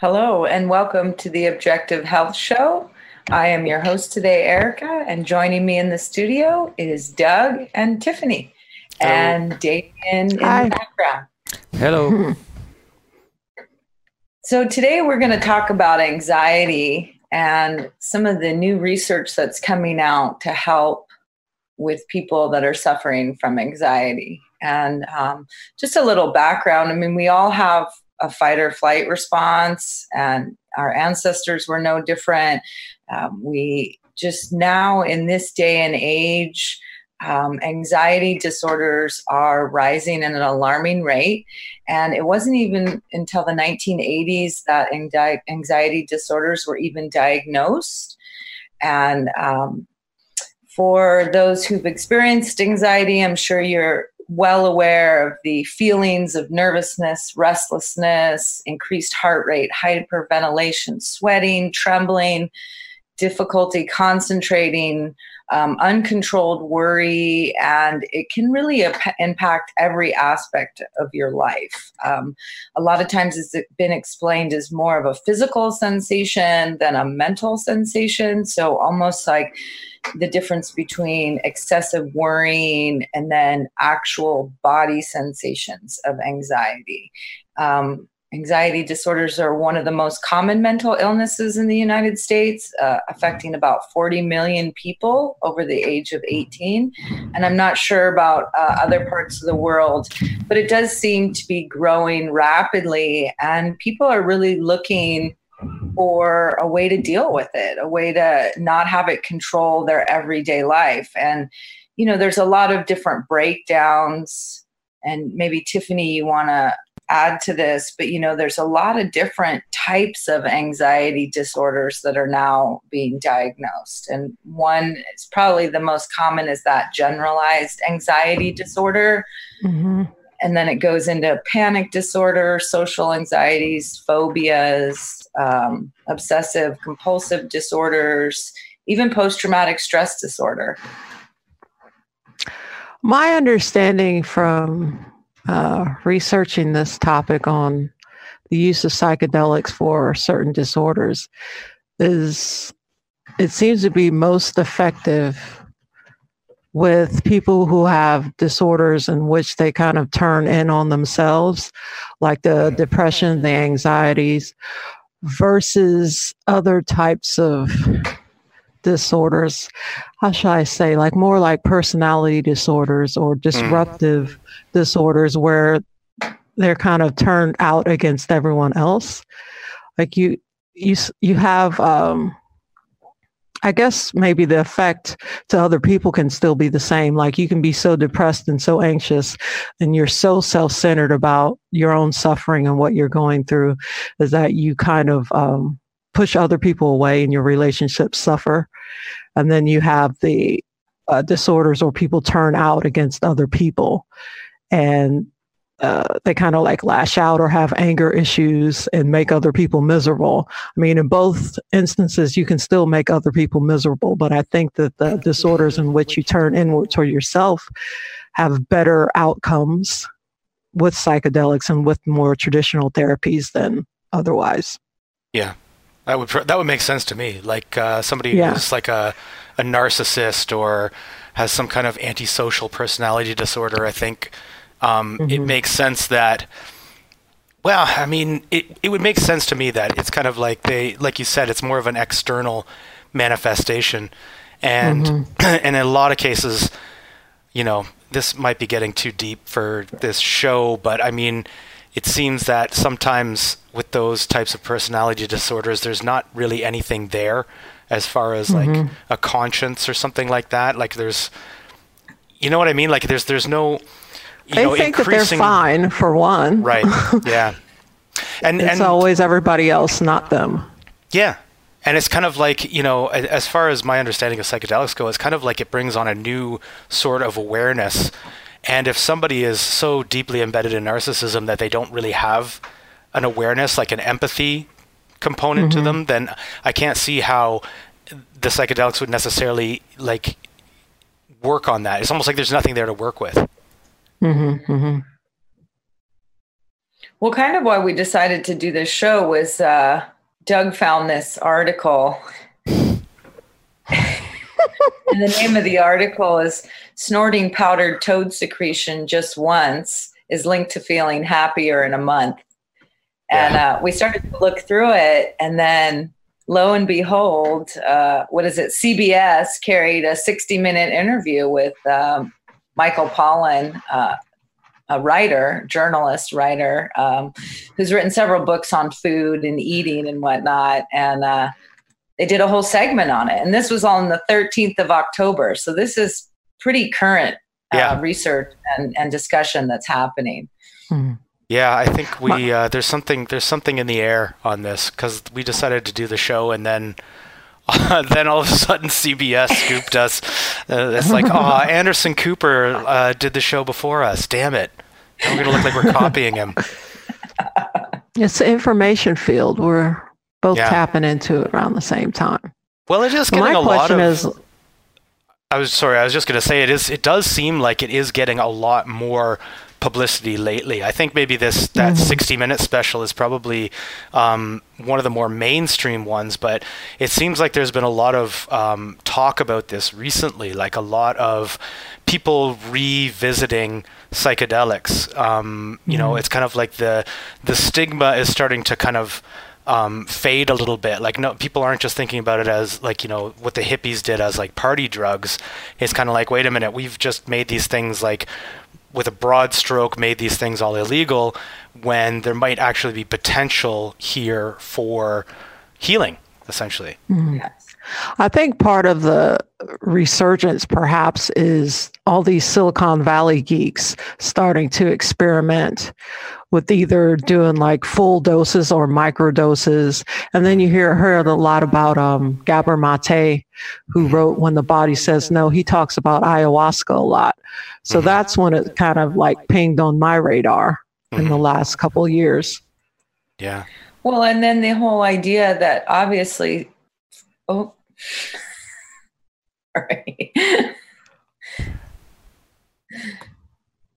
Hello, and welcome to the Objective Health Show. I am your host today, Erica, and joining me in the studio is Doug and Tiffany Hello. and Damien in Hi. the background. Hello. So, today we're going to talk about anxiety and some of the new research that's coming out to help with people that are suffering from anxiety. And um, just a little background I mean, we all have a fight or flight response, and our ancestors were no different. Um, we just now, in this day and age, um, anxiety disorders are rising at an alarming rate. And it wasn't even until the 1980s that anxiety disorders were even diagnosed. And um, for those who've experienced anxiety, I'm sure you're well aware of the feelings of nervousness, restlessness, increased heart rate, hyperventilation, sweating, trembling, difficulty concentrating, um, uncontrolled worry, and it can really ap- impact every aspect of your life. Um, a lot of times it's been explained as more of a physical sensation than a mental sensation. So almost like the difference between excessive worrying and then actual body sensations of anxiety. Um, anxiety disorders are one of the most common mental illnesses in the United States, uh, affecting about 40 million people over the age of 18. And I'm not sure about uh, other parts of the world, but it does seem to be growing rapidly, and people are really looking for a way to deal with it, a way to not have it control their everyday life. And, you know, there's a lot of different breakdowns. And maybe Tiffany, you want to add to this, but, you know, there's a lot of different types of anxiety disorders that are now being diagnosed. And one is probably the most common is that generalized anxiety disorder. Mm-hmm and then it goes into panic disorder, social anxieties, phobias, um, obsessive compulsive disorders, even post traumatic stress disorder. My understanding from uh, researching this topic on the use of psychedelics for certain disorders is it seems to be most effective with people who have disorders in which they kind of turn in on themselves, like the depression, the anxieties, versus other types of disorders. How should I say? Like more like personality disorders or mm. disruptive. Disorders where they're kind of turned out against everyone else. Like you, you, you have, um, I guess maybe the effect to other people can still be the same. Like you can be so depressed and so anxious and you're so self centered about your own suffering and what you're going through is that you kind of um, push other people away and your relationships suffer. And then you have the uh, disorders or people turn out against other people. And uh, they kind of like lash out or have anger issues and make other people miserable. I mean, in both instances, you can still make other people miserable, but I think that the disorders in which you turn inward toward yourself have better outcomes with psychedelics and with more traditional therapies than otherwise. Yeah, that would that would make sense to me. Like uh, somebody yeah. who's like a a narcissist or has some kind of antisocial personality disorder. I think um, mm-hmm. it makes sense that well i mean it, it would make sense to me that it's kind of like they like you said it's more of an external manifestation and mm-hmm. and in a lot of cases you know this might be getting too deep for this show but i mean it seems that sometimes with those types of personality disorders there's not really anything there as far as mm-hmm. like a conscience or something like that like there's you know what i mean like there's there's no they know, think that they're fine for one. Right. Yeah. And it's and, always everybody else, not them. Yeah. And it's kind of like, you know, as far as my understanding of psychedelics go, it's kind of like it brings on a new sort of awareness. And if somebody is so deeply embedded in narcissism that they don't really have an awareness, like an empathy component mm-hmm. to them, then I can't see how the psychedelics would necessarily like work on that. It's almost like there's nothing there to work with. Mm-hmm, mm-hmm. Well, kind of why we decided to do this show was uh, Doug found this article. and the name of the article is Snorting Powdered Toad Secretion Just Once is Linked to Feeling Happier in a Month. And uh, we started to look through it, and then lo and behold, uh, what is it? CBS carried a 60 minute interview with um, Michael Pollan, uh, a writer, journalist, writer, um, who's written several books on food and eating and whatnot. And uh, they did a whole segment on it. And this was on the 13th of October. So this is pretty current uh, yeah. research and, and discussion that's happening. Hmm. Yeah, I think we uh, there's something there's something in the air on this because we decided to do the show and then uh, then all of a sudden CBS scooped us. Uh, it's like, oh, Anderson Cooper uh, did the show before us. Damn it! we're gonna look like we're copying him. It's the information field. We're both yeah. tapping into it around the same time. Well, it is getting well, a lot of. Is, I was sorry. I was just going to say it is. It does seem like it is getting a lot more publicity lately. I think maybe this that mm-hmm. 60 minute special is probably um, one of the more mainstream ones, but it seems like there's been a lot of um, talk about this recently, like a lot of people revisiting psychedelics. Um, you mm-hmm. know, it's kind of like the the stigma is starting to kind of um, fade a little bit. Like no, people aren't just thinking about it as like you know what the hippies did as like party drugs. It's kind of like wait a minute, we've just made these things like with a broad stroke made these things all illegal when there might actually be potential here for healing essentially mm-hmm. I think part of the resurgence perhaps is all these silicon valley geeks starting to experiment with either doing like full doses or micro doses and then you hear heard a lot about um, gabor mate who wrote when the body says no he talks about ayahuasca a lot so mm-hmm. that's when it kind of like pinged on my radar mm-hmm. in the mm-hmm. last couple years. Yeah. Well, and then the whole idea that obviously, oh, sorry.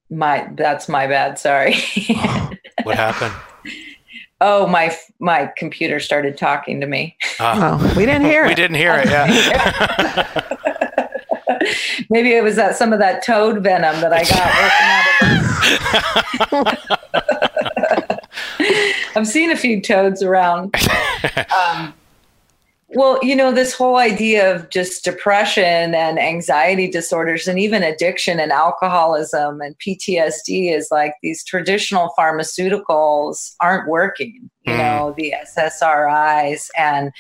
my that's my bad. Sorry. what happened? Oh, my my computer started talking to me. Uh, oh, we didn't hear it. We didn't hear it. Yeah. Maybe it was that some of that toad venom that I got. I've seen a few toads around. Um, well, you know, this whole idea of just depression and anxiety disorders and even addiction and alcoholism and PTSD is like these traditional pharmaceuticals aren't working, you mm. know, the SSRIs and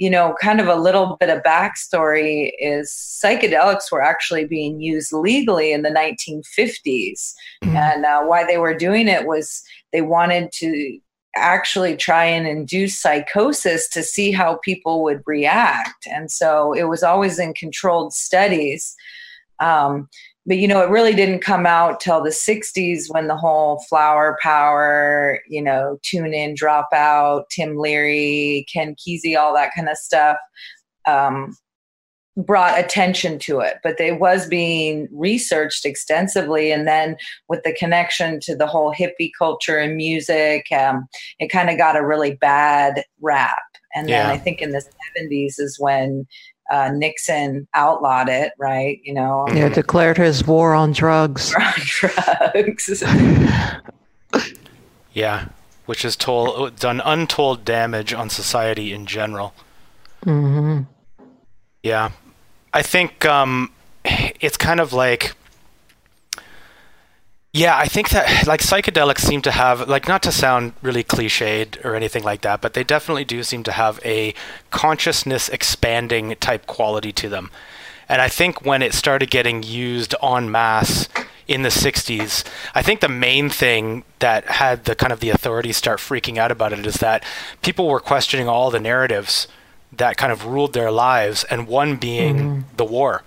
you know, kind of a little bit of backstory is psychedelics were actually being used legally in the 1950s. Mm-hmm. And uh, why they were doing it was they wanted to actually try and induce psychosis to see how people would react. And so it was always in controlled studies. Um, but you know it really didn't come out till the 60s when the whole flower power you know tune in drop out tim leary ken kesey all that kind of stuff um, brought attention to it but it was being researched extensively and then with the connection to the whole hippie culture and music um, it kind of got a really bad rap and then yeah. i think in the 70s is when uh, Nixon outlawed it, right? You know, yeah, declared his war on drugs. on drugs. yeah, which has told done untold damage on society in general. Mm-hmm. Yeah, I think um, it's kind of like yeah, I think that like psychedelics seem to have like not to sound really cliched or anything like that, but they definitely do seem to have a consciousness expanding type quality to them. And I think when it started getting used en masse in the 60s, I think the main thing that had the kind of the authorities start freaking out about it is that people were questioning all the narratives that kind of ruled their lives, and one being mm-hmm. the war,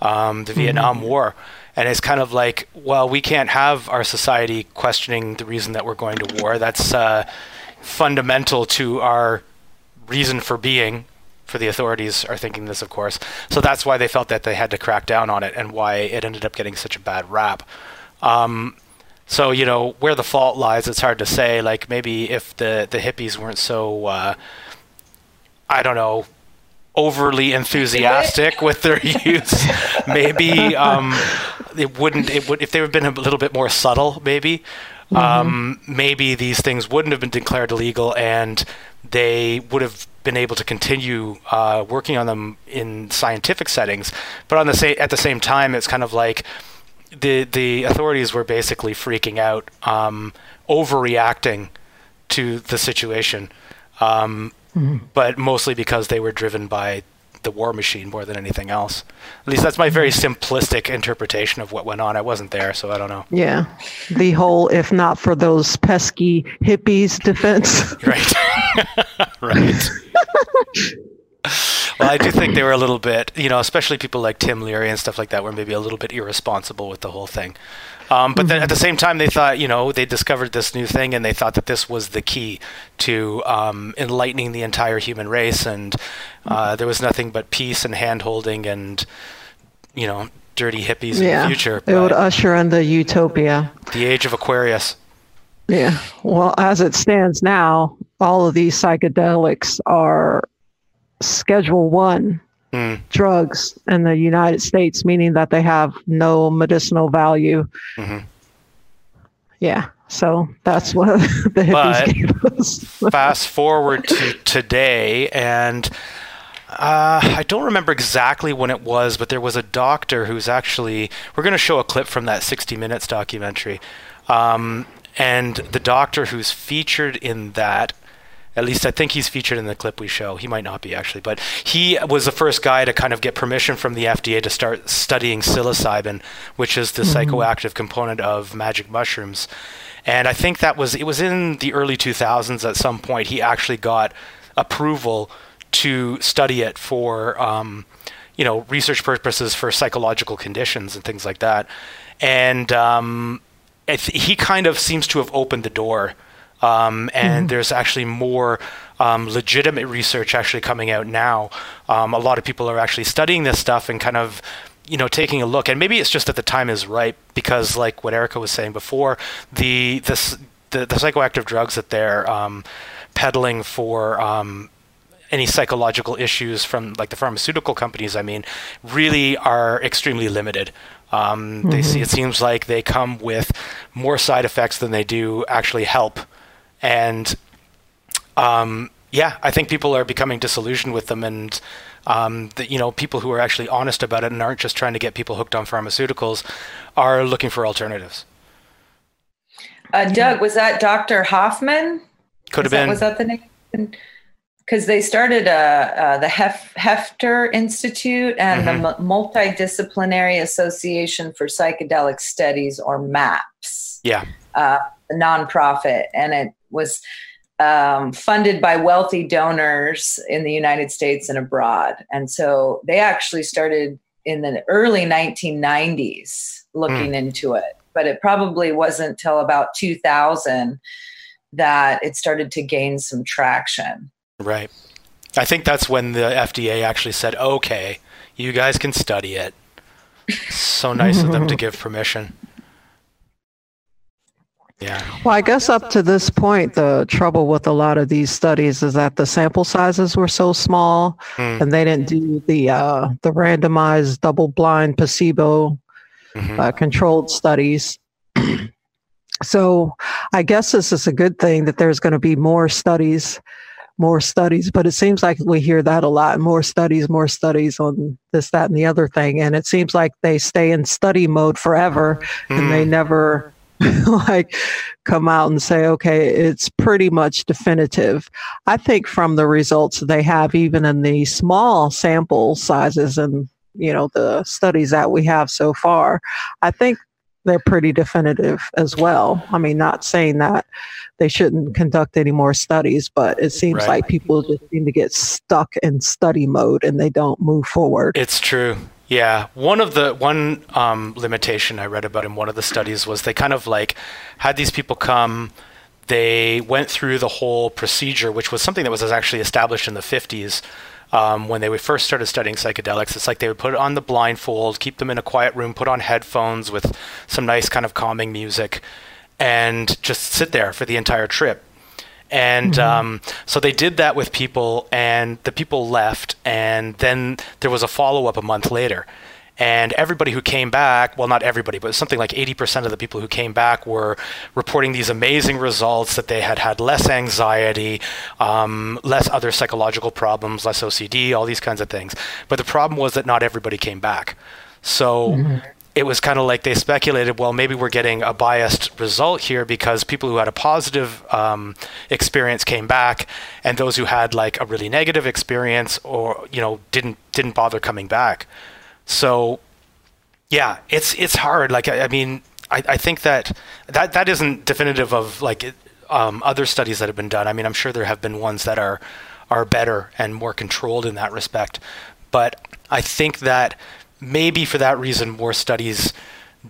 um, the mm-hmm. Vietnam War and it's kind of like, well, we can't have our society questioning the reason that we're going to war. That's uh, fundamental to our reason for being. For the authorities are thinking this, of course. So that's why they felt that they had to crack down on it, and why it ended up getting such a bad rap. Um, So you know where the fault lies. It's hard to say. Like maybe if the the hippies weren't so, uh, I don't know, overly enthusiastic with their use, maybe um, it wouldn't. It would if they had been a little bit more subtle. Maybe. Mm-hmm. Um, maybe these things wouldn't have been declared illegal, and they would have been able to continue uh, working on them in scientific settings. But on the sa- at the same time, it's kind of like the the authorities were basically freaking out, um, overreacting to the situation, um, mm-hmm. but mostly because they were driven by the war machine more than anything else. At least that's my very simplistic interpretation of what went on. I wasn't there, so I don't know. Yeah, the whole "if not for those pesky hippies" defense. right. right. well, I do think they were a little bit, you know, especially people like Tim Leary and stuff like that, were maybe a little bit irresponsible with the whole thing. Um, but mm-hmm. then at the same time, they thought, you know, they discovered this new thing and they thought that this was the key to um, enlightening the entire human race. And uh, there was nothing but peace and hand holding and, you know, dirty hippies yeah, in the future. It would usher in the utopia. The age of Aquarius. Yeah. Well, as it stands now, all of these psychedelics are Schedule One mm. drugs in the United States, meaning that they have no medicinal value. Mm-hmm. Yeah, so that's what the hippies but gave us. fast forward to today, and uh, I don't remember exactly when it was, but there was a doctor who's actually. We're going to show a clip from that 60 Minutes documentary. Um, and the doctor who's featured in that at least I think he's featured in the clip we show. He might not be actually, but he was the first guy to kind of get permission from the FDA to start studying psilocybin, which is the mm-hmm. psychoactive component of magic mushrooms. And I think that was it was in the early 2000s at some point he actually got approval to study it for um, you know research purposes for psychological conditions and things like that. And um, he kind of seems to have opened the door um, and mm-hmm. there's actually more um, legitimate research actually coming out now. Um, a lot of people are actually studying this stuff and kind of you know taking a look and maybe it's just that the time is right because like what erica was saying before the the, the, the psychoactive drugs that they're um, peddling for um, any psychological issues from like the pharmaceutical companies i mean really are extremely limited um, mm-hmm. they see it seems like they come with more side effects than they do actually help and um, yeah, I think people are becoming disillusioned with them, and um, the, you know, people who are actually honest about it and aren't just trying to get people hooked on pharmaceuticals are looking for alternatives. Uh, Doug, was that Dr. Hoffman? Could have been. That, was that the name? Because they started uh, uh, the Hef- Heffter Institute and mm-hmm. the M- Multidisciplinary Association for Psychedelic Studies, or MAPS. Yeah. Uh, a nonprofit, and it was um, funded by wealthy donors in the United States and abroad. And so they actually started in the early 1990s looking mm. into it, but it probably wasn't till about 2000 that it started to gain some traction. Right. I think that's when the FDA actually said, okay, you guys can study it. So nice of them to give permission. Yeah. Well, I guess up to this point, the trouble with a lot of these studies is that the sample sizes were so small, mm. and they didn't do the uh, the randomized, double-blind, placebo mm-hmm. uh, controlled studies. so, I guess this is a good thing that there's going to be more studies, more studies. But it seems like we hear that a lot: more studies, more studies on this, that, and the other thing. And it seems like they stay in study mode forever, mm. and they mm. never like come out and say, okay, it's pretty much definitive. I think from the results they have, even in the small sample sizes and you know the studies that we have so far, I think they're pretty definitive as well. I mean, not saying that they shouldn't conduct any more studies, but it seems right. like people just seem to get stuck in study mode and they don't move forward. It's true. Yeah, one of the one um, limitation I read about in one of the studies was they kind of like had these people come. They went through the whole procedure, which was something that was actually established in the 50s um, when they first started studying psychedelics. It's like they would put on the blindfold, keep them in a quiet room, put on headphones with some nice kind of calming music, and just sit there for the entire trip. And mm-hmm. um, so they did that with people, and the people left. And then there was a follow up a month later. And everybody who came back, well, not everybody, but something like 80% of the people who came back were reporting these amazing results that they had had less anxiety, um, less other psychological problems, less OCD, all these kinds of things. But the problem was that not everybody came back. So mm-hmm it was kind of like they speculated, well, maybe we're getting a biased result here because people who had a positive um, experience came back, and those who had like a really negative experience or you know didn't didn't bother coming back. So, yeah, it's it's hard. Like I, I mean, I, I think that that that isn't definitive of like um, other studies that have been done. I mean, I'm sure there have been ones that are are better and more controlled in that respect, but I think that maybe for that reason, more studies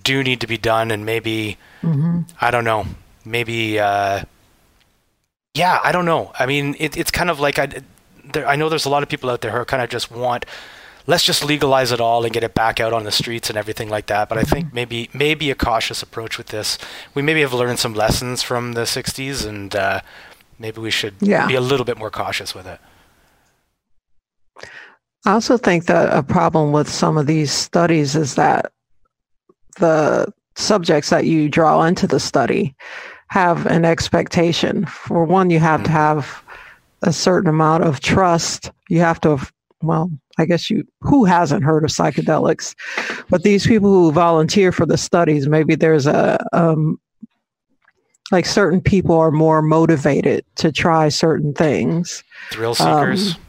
do need to be done, and maybe mm-hmm. I don't know, maybe uh, yeah, I don't know. I mean, it, it's kind of like I, there, I know there's a lot of people out there who kind of just want let's just legalize it all and get it back out on the streets and everything like that. But I think mm-hmm. maybe maybe a cautious approach with this. We maybe have learned some lessons from the '60s, and uh, maybe we should yeah. be a little bit more cautious with it. I also think that a problem with some of these studies is that the subjects that you draw into the study have an expectation. For one, you have to have a certain amount of trust. You have to, well, I guess you, who hasn't heard of psychedelics? But these people who volunteer for the studies, maybe there's a, um, like certain people are more motivated to try certain things. Thrill seekers. Um,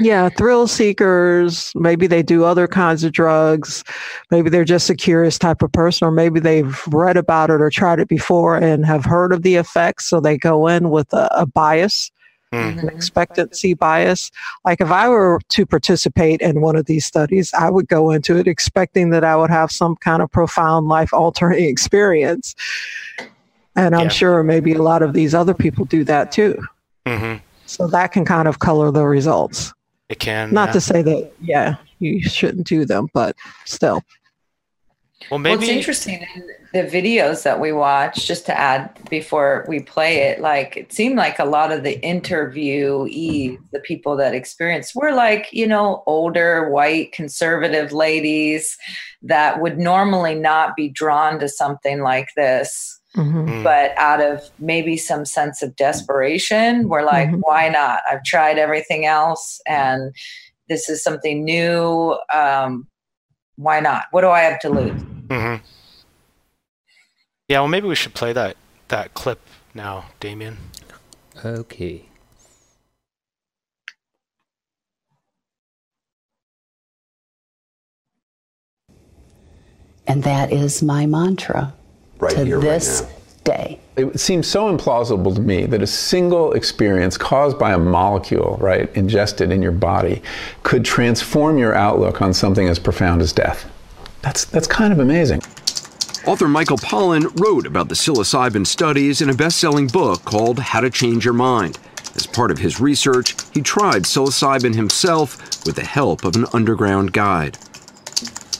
yeah, thrill seekers. Maybe they do other kinds of drugs. Maybe they're just a curious type of person, or maybe they've read about it or tried it before and have heard of the effects. So they go in with a, a bias, mm-hmm. an expectancy bias. Like if I were to participate in one of these studies, I would go into it expecting that I would have some kind of profound life altering experience. And I'm yeah. sure maybe a lot of these other people do that too. Mm-hmm. So that can kind of color the results. It can. Not yeah. to say that, yeah, you shouldn't do them, but still. Well, maybe well, it's interesting in the videos that we watch. Just to add before we play it, like it seemed like a lot of the interviewees, the people that experienced, were like you know older, white, conservative ladies that would normally not be drawn to something like this. Mm-hmm. Mm. But out of maybe some sense of desperation, we're like, mm-hmm. why not? I've tried everything else and this is something new. Um, why not? What do I have to lose? Mm-hmm. Yeah, well, maybe we should play that that clip now, Damien. Okay. And that is my mantra right to here, this right day. It seems so implausible to me that a single experience caused by a molecule, right, ingested in your body, could transform your outlook on something as profound as death. That's, that's kind of amazing. Author Michael Pollan wrote about the psilocybin studies in a best selling book called How to Change Your Mind. As part of his research, he tried psilocybin himself with the help of an underground guide.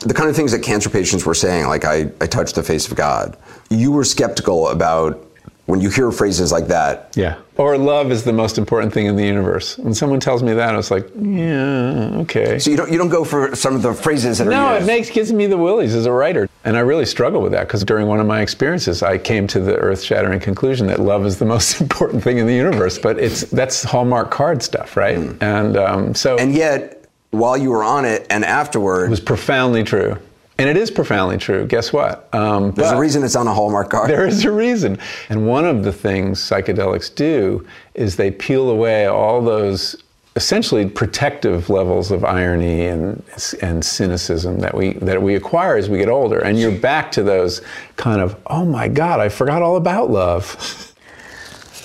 The kind of things that cancer patients were saying, like, I, I touched the face of God, you were skeptical about when you hear phrases like that. Yeah. Or love is the most important thing in the universe. When someone tells me that, I was like, yeah, okay. So you don't you don't go for some of the phrases that no, are No, it makes gives me the willies as a writer. And I really struggle with that because during one of my experiences I came to the earth-shattering conclusion that love is the most important thing in the universe. But it's that's Hallmark card stuff, right? Mm. And um, so And yet while you were on it and afterward it was profoundly true. And it is profoundly true. Guess what? Um, There's a reason it's on a Hallmark card. There is a reason. And one of the things psychedelics do is they peel away all those essentially protective levels of irony and, and cynicism that we, that we acquire as we get older. And you're back to those kind of, oh my God, I forgot all about love.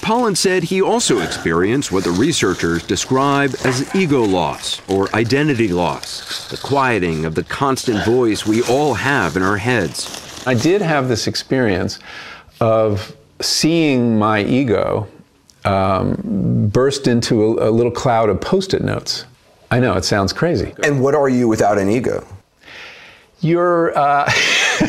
Pollan said he also experienced what the researchers describe as ego loss or identity loss, the quieting of the constant voice we all have in our heads. I did have this experience of seeing my ego um, burst into a, a little cloud of post it notes. I know, it sounds crazy. And what are you without an ego? You're. Uh,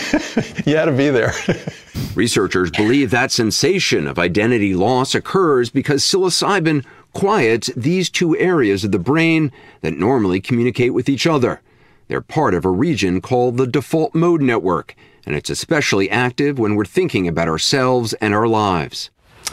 you had to be there. Researchers believe that sensation of identity loss occurs because psilocybin quiets these two areas of the brain that normally communicate with each other. They're part of a region called the default mode network, and it's especially active when we're thinking about ourselves and our lives.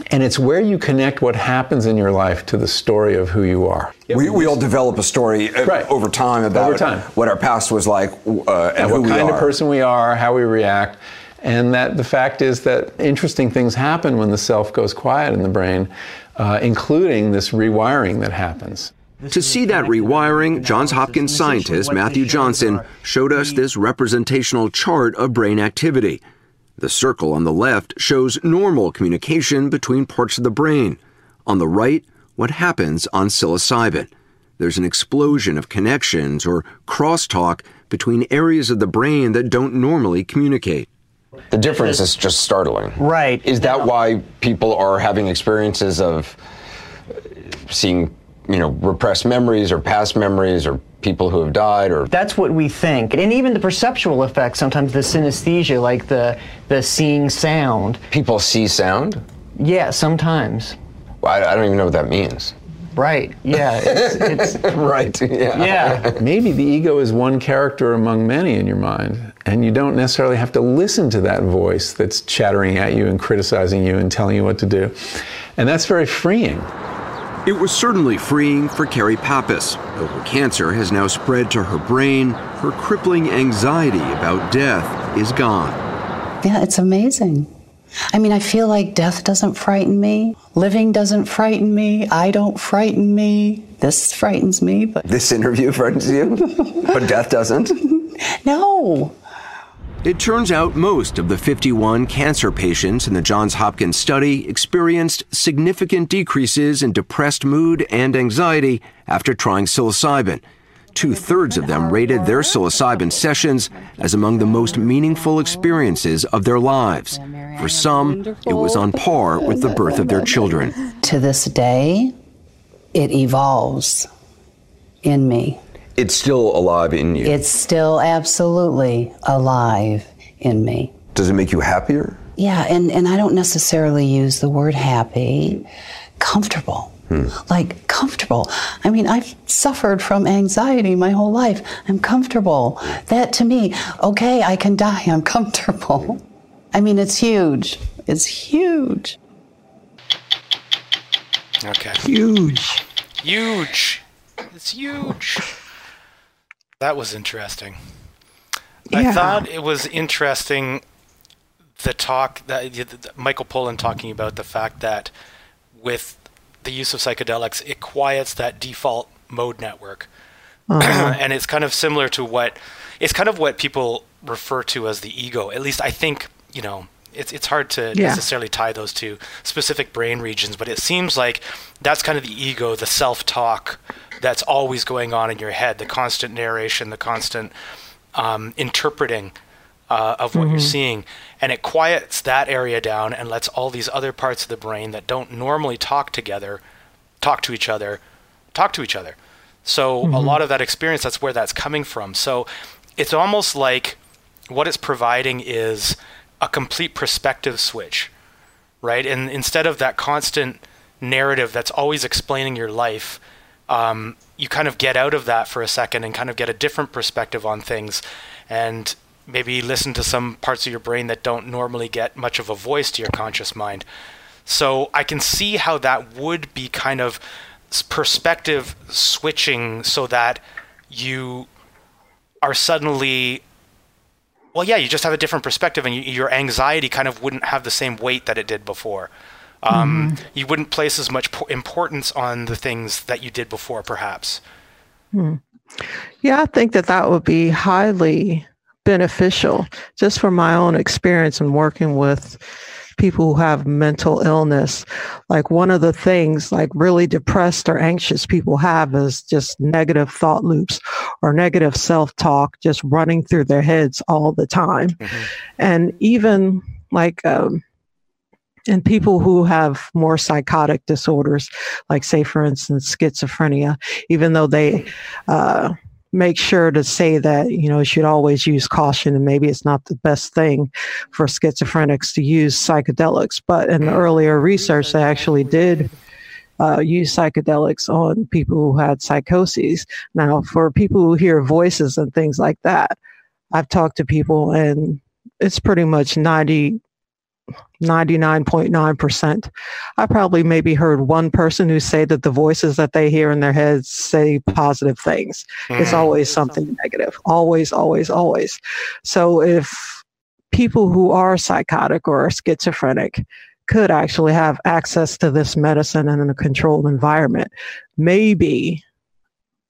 And it's where you connect what happens in your life to the story of who you are. We, we all develop a story uh, right. over time about over time. what our past was like uh, and, and what kind of person we are, how we react. And that the fact is that interesting things happen when the self goes quiet in the brain, uh, including this rewiring that happens. To see that rewiring, Johns Hopkins scientist Matthew Johnson showed us this representational chart of brain activity. The circle on the left shows normal communication between parts of the brain. On the right, what happens on psilocybin. There's an explosion of connections or crosstalk between areas of the brain that don't normally communicate. The difference is just startling. Right. Is that why people are having experiences of uh, seeing, you know, repressed memories or past memories or people who have died or? That's what we think. And even the perceptual effects sometimes the synesthesia like the the seeing sound. People see sound? Yeah sometimes. Well, I, I don't even know what that means. Right. Yeah it's, it's right yeah. Yeah. Maybe the ego is one character among many in your mind and you don't necessarily have to listen to that voice that's chattering at you and criticizing you and telling you what to do and that's very freeing it was certainly freeing for Carrie Pappas. Though her cancer has now spread to her brain, her crippling anxiety about death is gone. Yeah, it's amazing. I mean, I feel like death doesn't frighten me. Living doesn't frighten me. I don't frighten me. This frightens me, but. This interview frightens you? but death doesn't? no. It turns out most of the 51 cancer patients in the Johns Hopkins study experienced significant decreases in depressed mood and anxiety after trying psilocybin. Two thirds of them rated their psilocybin sessions as among the most meaningful experiences of their lives. For some, it was on par with the birth of their children. To this day, it evolves in me. It's still alive in you. It's still absolutely alive in me. Does it make you happier? Yeah, and, and I don't necessarily use the word happy, comfortable. Hmm. Like comfortable. I mean, I've suffered from anxiety my whole life. I'm comfortable. That to me, okay, I can die. I'm comfortable. I mean, it's huge. It's huge. Okay. Huge. Huge. It's huge. That was interesting. Yeah. I thought it was interesting the talk that Michael Pollan talking about the fact that with the use of psychedelics, it quiets that default mode network. Uh-huh. and it's kind of similar to what it's kind of what people refer to as the ego. At least I think, you know, it's it's hard to yeah. necessarily tie those to specific brain regions, but it seems like that's kind of the ego, the self-talk that's always going on in your head, the constant narration, the constant um, interpreting uh, of what mm-hmm. you're seeing, and it quiets that area down and lets all these other parts of the brain that don't normally talk together, talk to each other, talk to each other. So mm-hmm. a lot of that experience, that's where that's coming from. So it's almost like what it's providing is a complete perspective switch, right? And instead of that constant narrative that's always explaining your life, um, you kind of get out of that for a second and kind of get a different perspective on things and maybe listen to some parts of your brain that don't normally get much of a voice to your conscious mind. So I can see how that would be kind of perspective switching so that you are suddenly well yeah you just have a different perspective and you, your anxiety kind of wouldn't have the same weight that it did before um, mm-hmm. You wouldn't place as much importance on the things that you did before, perhaps. Hmm. Yeah, I think that that would be highly beneficial just from my own experience in working with people who have mental illness. Like one of the things like really depressed or anxious people have is just negative thought loops or negative self-talk just running through their heads all the time. Mm-hmm. And even like um, and people who have more psychotic disorders, like say, for instance, schizophrenia, even though they uh, make sure to say that you know you should always use caution and maybe it's not the best thing for schizophrenics to use psychedelics. But in the earlier research they actually did uh, use psychedelics on people who had psychoses. Now for people who hear voices and things like that i've talked to people and it's pretty much 90 99.9%. I probably maybe heard one person who say that the voices that they hear in their heads say positive things. Mm. It's always something negative. Always, always, always. So if people who are psychotic or schizophrenic could actually have access to this medicine in a controlled environment, maybe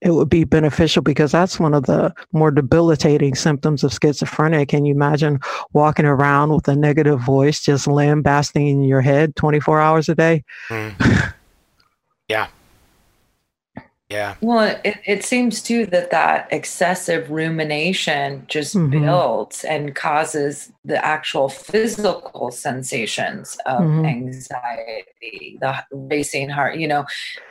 it would be beneficial because that's one of the more debilitating symptoms of schizophrenia. Can you imagine walking around with a negative voice just lambasting in your head 24 hours a day? Mm. yeah. Yeah. Well, it, it seems too that that excessive rumination just mm-hmm. builds and causes the actual physical sensations of mm-hmm. anxiety, the racing heart, you know,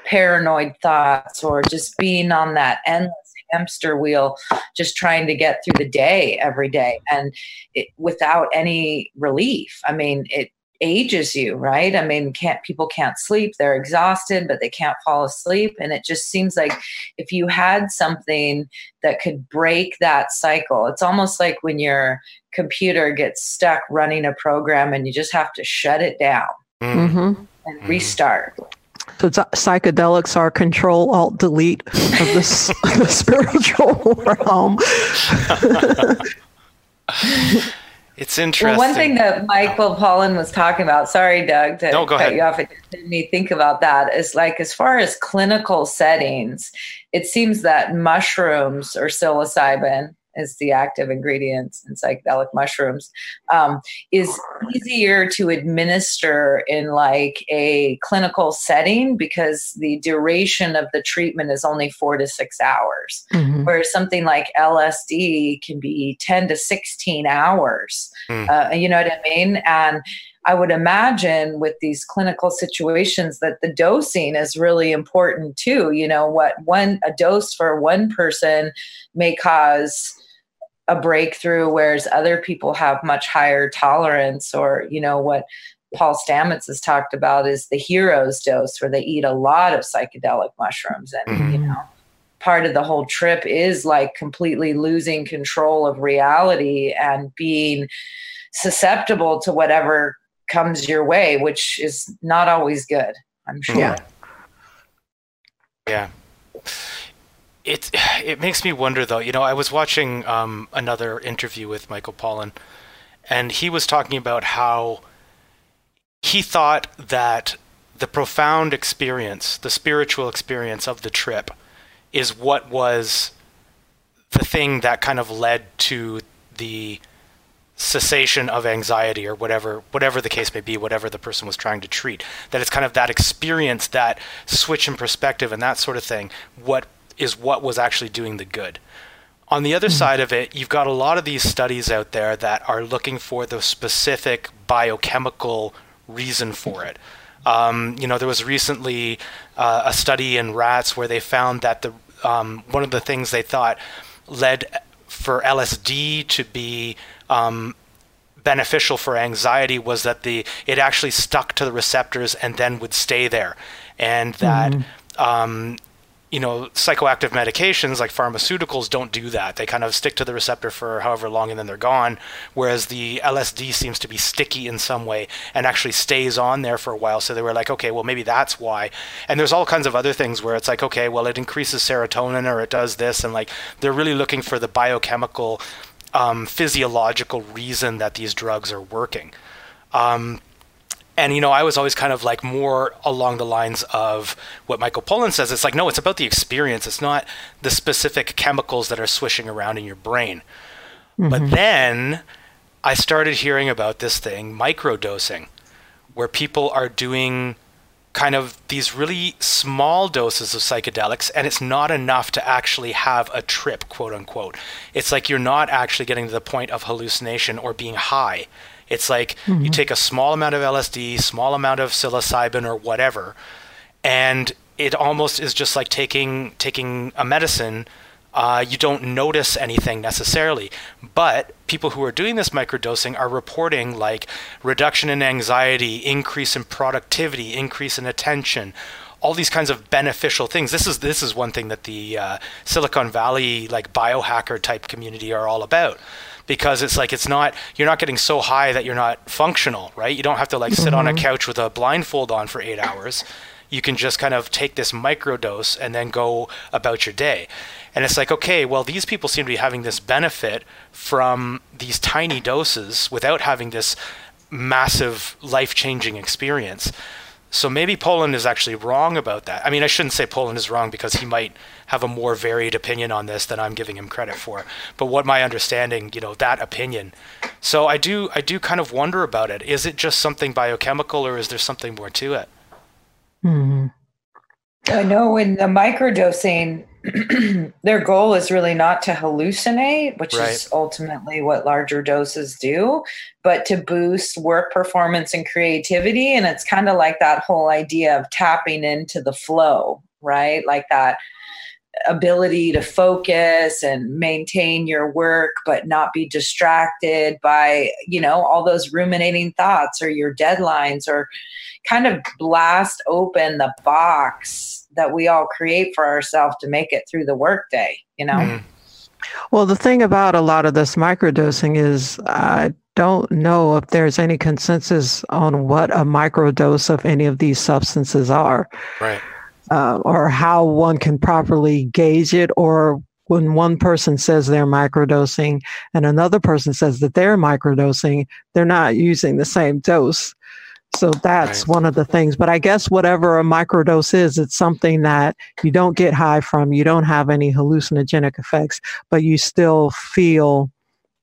paranoid thoughts, or just being on that endless hamster wheel, just trying to get through the day every day and it, without any relief. I mean, it ages you, right? I mean, can't people can't sleep, they're exhausted, but they can't fall asleep. And it just seems like if you had something that could break that cycle, it's almost like when your computer gets stuck running a program and you just have to shut it down mm-hmm. and mm-hmm. restart. So psychedelics are control alt delete of the, the spiritual realm. It's interesting. Well, one thing that Michael Pollan was talking about, sorry, Doug, to no, go cut ahead. you off, it made me think about that is like as far as clinical settings, it seems that mushrooms or psilocybin is the active ingredients in psychedelic mushrooms, um, is easier to administer in like a clinical setting because the duration of the treatment is only four to six hours. Mm-hmm. Whereas something like LSD can be 10 to 16 hours. Mm. Uh, you know what I mean? And I would imagine with these clinical situations that the dosing is really important too. You know, what one a dose for one person may cause a breakthrough, whereas other people have much higher tolerance, or, you know, what Paul Stamets has talked about is the hero's dose, where they eat a lot of psychedelic mushrooms. And, mm-hmm. you know, part of the whole trip is like completely losing control of reality and being susceptible to whatever comes your way, which is not always good, I'm sure. Yeah. Yeah it it makes me wonder though. You know, I was watching um, another interview with Michael Pollan, and he was talking about how he thought that the profound experience, the spiritual experience of the trip, is what was the thing that kind of led to the cessation of anxiety or whatever whatever the case may be whatever the person was trying to treat that it's kind of that experience that switch in perspective and that sort of thing what is what was actually doing the good. On the other mm-hmm. side of it, you've got a lot of these studies out there that are looking for the specific biochemical reason for it. Um, you know, there was recently uh, a study in rats where they found that the um, one of the things they thought led for LSD to be um, beneficial for anxiety was that the it actually stuck to the receptors and then would stay there, and that mm you know, psychoactive medications like pharmaceuticals don't do that. They kind of stick to the receptor for however long and then they're gone. Whereas the LSD seems to be sticky in some way and actually stays on there for a while. So they were like, okay, well, maybe that's why. And there's all kinds of other things where it's like, okay, well, it increases serotonin or it does this. And like, they're really looking for the biochemical, um, physiological reason that these drugs are working. Um, and you know, I was always kind of like more along the lines of what Michael Pollan says. It's like, no, it's about the experience. It's not the specific chemicals that are swishing around in your brain. Mm-hmm. But then I started hearing about this thing, microdosing, where people are doing kind of these really small doses of psychedelics and it's not enough to actually have a trip quote unquote it's like you're not actually getting to the point of hallucination or being high it's like mm-hmm. you take a small amount of LSD, small amount of psilocybin or whatever, and it almost is just like taking taking a medicine uh, you don't notice anything necessarily. But people who are doing this microdosing are reporting like reduction in anxiety, increase in productivity, increase in attention, all these kinds of beneficial things. This is this is one thing that the uh, Silicon Valley like biohacker type community are all about because it's like it's not you're not getting so high that you're not functional, right? You don't have to like sit mm-hmm. on a mm-hmm. couch with a blindfold on for 8 hours. You can just kind of take this microdose and then go about your day. And it's like, okay, well, these people seem to be having this benefit from these tiny doses without having this massive life changing experience. So maybe Pollan is actually wrong about that. I mean, I shouldn't say Pollan is wrong because he might have a more varied opinion on this than I'm giving him credit for. But what my understanding, you know, that opinion. So I do I do kind of wonder about it. Is it just something biochemical or is there something more to it? Mm-hmm. I know in the microdosing, their goal is really not to hallucinate, which right. is ultimately what larger doses do, but to boost work performance and creativity. And it's kind of like that whole idea of tapping into the flow, right? Like that ability to focus and maintain your work but not be distracted by you know all those ruminating thoughts or your deadlines or kind of blast open the box that we all create for ourselves to make it through the workday you know? Mm. well the thing about a lot of this microdosing is i don't know if there's any consensus on what a microdose of any of these substances are. Right. Uh, or how one can properly gauge it or when one person says they're microdosing and another person says that they're microdosing they're not using the same dose so that's right. one of the things but i guess whatever a microdose is it's something that you don't get high from you don't have any hallucinogenic effects but you still feel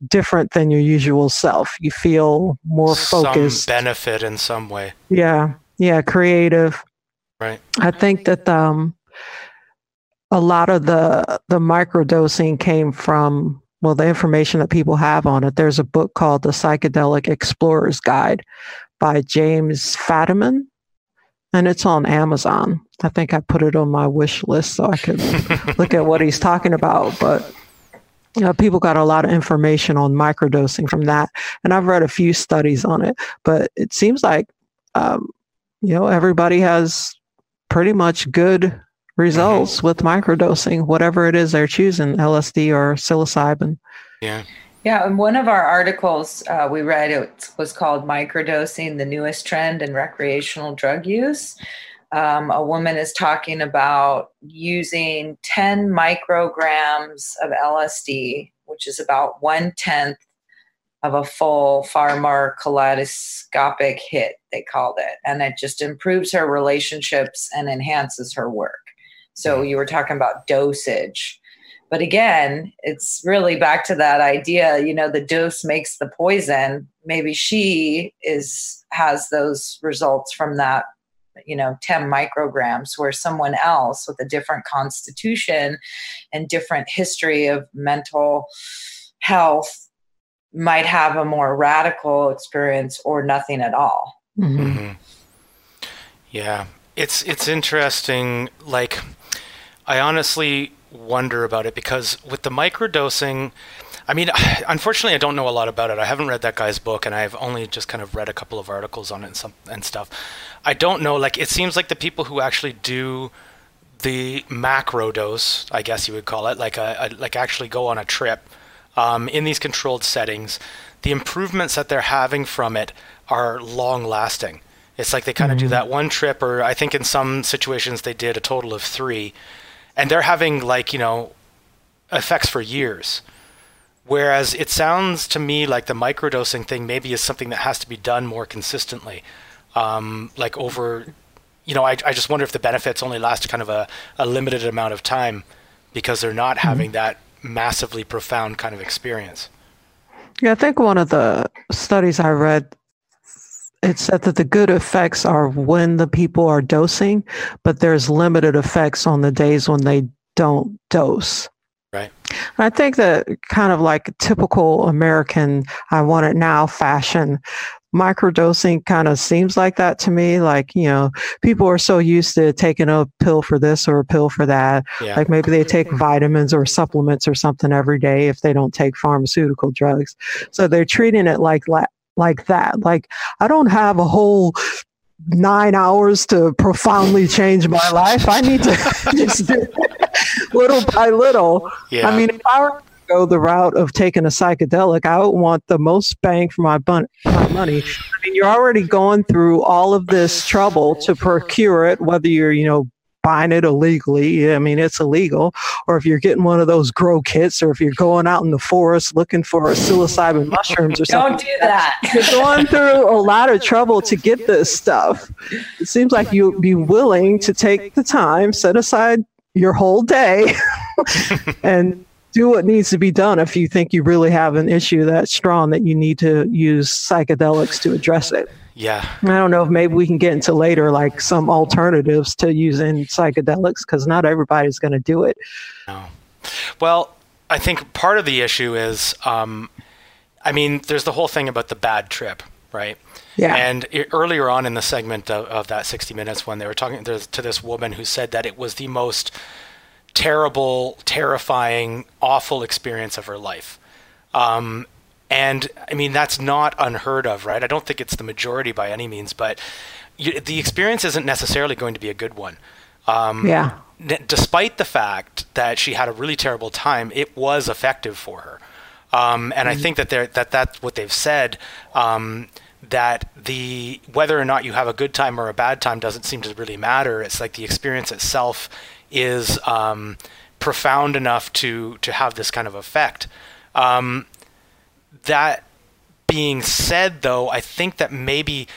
different than your usual self you feel more focused some benefit in some way yeah yeah creative Right. I think that um, a lot of the the microdosing came from well the information that people have on it. There's a book called The Psychedelic Explorer's Guide by James Fadiman, and it's on Amazon. I think I put it on my wish list so I could look at what he's talking about. But you know, people got a lot of information on microdosing from that, and I've read a few studies on it. But it seems like um, you know everybody has pretty much good results mm-hmm. with microdosing, whatever it is they're choosing, LSD or psilocybin. Yeah. Yeah, and one of our articles uh, we read it was called "Microdosing: The Newest Trend in Recreational Drug Use." Um, a woman is talking about using 10 micrograms of LSD, which is about one tenth of a full, far more kaleidoscopic hit, they called it. And it just improves her relationships and enhances her work. So mm-hmm. you were talking about dosage. But again, it's really back to that idea, you know, the dose makes the poison. Maybe she is has those results from that, you know, 10 micrograms, where someone else with a different constitution and different history of mental health might have a more radical experience or nothing at all. Mm-hmm. Mm-hmm. Yeah, it's it's interesting. Like, I honestly wonder about it because with the microdosing, I mean, unfortunately, I don't know a lot about it. I haven't read that guy's book, and I've only just kind of read a couple of articles on it and some and stuff. I don't know. Like, it seems like the people who actually do the macro dose, I guess you would call it, like a, a like actually go on a trip um, in these controlled settings, the improvements that they're having from it are long lasting. It's like they kind of mm-hmm. do that one trip, or I think in some situations they did a total of three, and they're having like, you know, effects for years. Whereas it sounds to me like the microdosing thing maybe is something that has to be done more consistently. Um, like over, you know, I, I just wonder if the benefits only last kind of a, a limited amount of time because they're not mm-hmm. having that massively profound kind of experience. Yeah, I think one of the studies I read it said that the good effects are when the people are dosing, but there's limited effects on the days when they don't dose. Right. I think that kind of like typical American, I want it now fashion, microdosing kind of seems like that to me. Like, you know, people are so used to taking a pill for this or a pill for that. Yeah. Like maybe they take vitamins or supplements or something every day if they don't take pharmaceutical drugs. So they're treating it like like that. Like I don't have a whole nine hours to profoundly change my life. I need to just do little by little. Yeah. I mean, if I were to go the route of taking a psychedelic, I would want the most bang for my, bun- my money. I mean, you're already going through all of this trouble to procure it, whether you're, you know, buying it illegally. I mean, it's illegal. Or if you're getting one of those grow kits, or if you're going out in the forest looking for psilocybin mushrooms or something. Don't do that. You're going through a lot of trouble to get this stuff. It seems like you'd be willing to take the time, set aside your whole day, and do what needs to be done if you think you really have an issue that's strong that you need to use psychedelics to address it. Yeah. I don't know if maybe we can get into later like some alternatives to using psychedelics because not everybody's going to do it. No. Well, I think part of the issue is, um, I mean, there's the whole thing about the bad trip, right? Yeah. And it, earlier on in the segment of, of, that 60 minutes, when they were talking to this woman who said that it was the most terrible, terrifying, awful experience of her life. Um, and I mean, that's not unheard of, right? I don't think it's the majority by any means, but you, the experience isn't necessarily going to be a good one. Um, yeah. N- despite the fact that she had a really terrible time, it was effective for her. Um, and mm-hmm. I think that they're, that that's what they've said. Um, that the whether or not you have a good time or a bad time doesn't seem to really matter. It's like the experience itself is um, profound enough to to have this kind of effect. Um, that being said, though, I think that maybe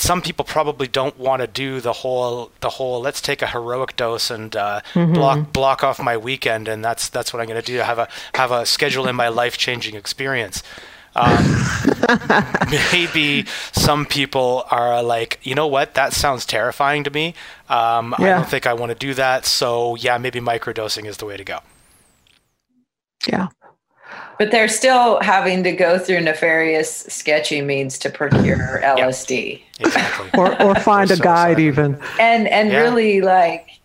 some people probably don't want to do the whole the whole let's take a heroic dose and uh, mm-hmm. block block off my weekend and that's that's what I'm going to do have a have a schedule in my life changing experience. Um, maybe some people are like, you know what, that sounds terrifying to me. Um, yeah. I don't think I want to do that. So yeah, maybe microdosing is the way to go. Yeah. But they're still having to go through nefarious, sketchy means to procure LSD. Exactly. or, or find a so guide sad. even. And and yeah. really like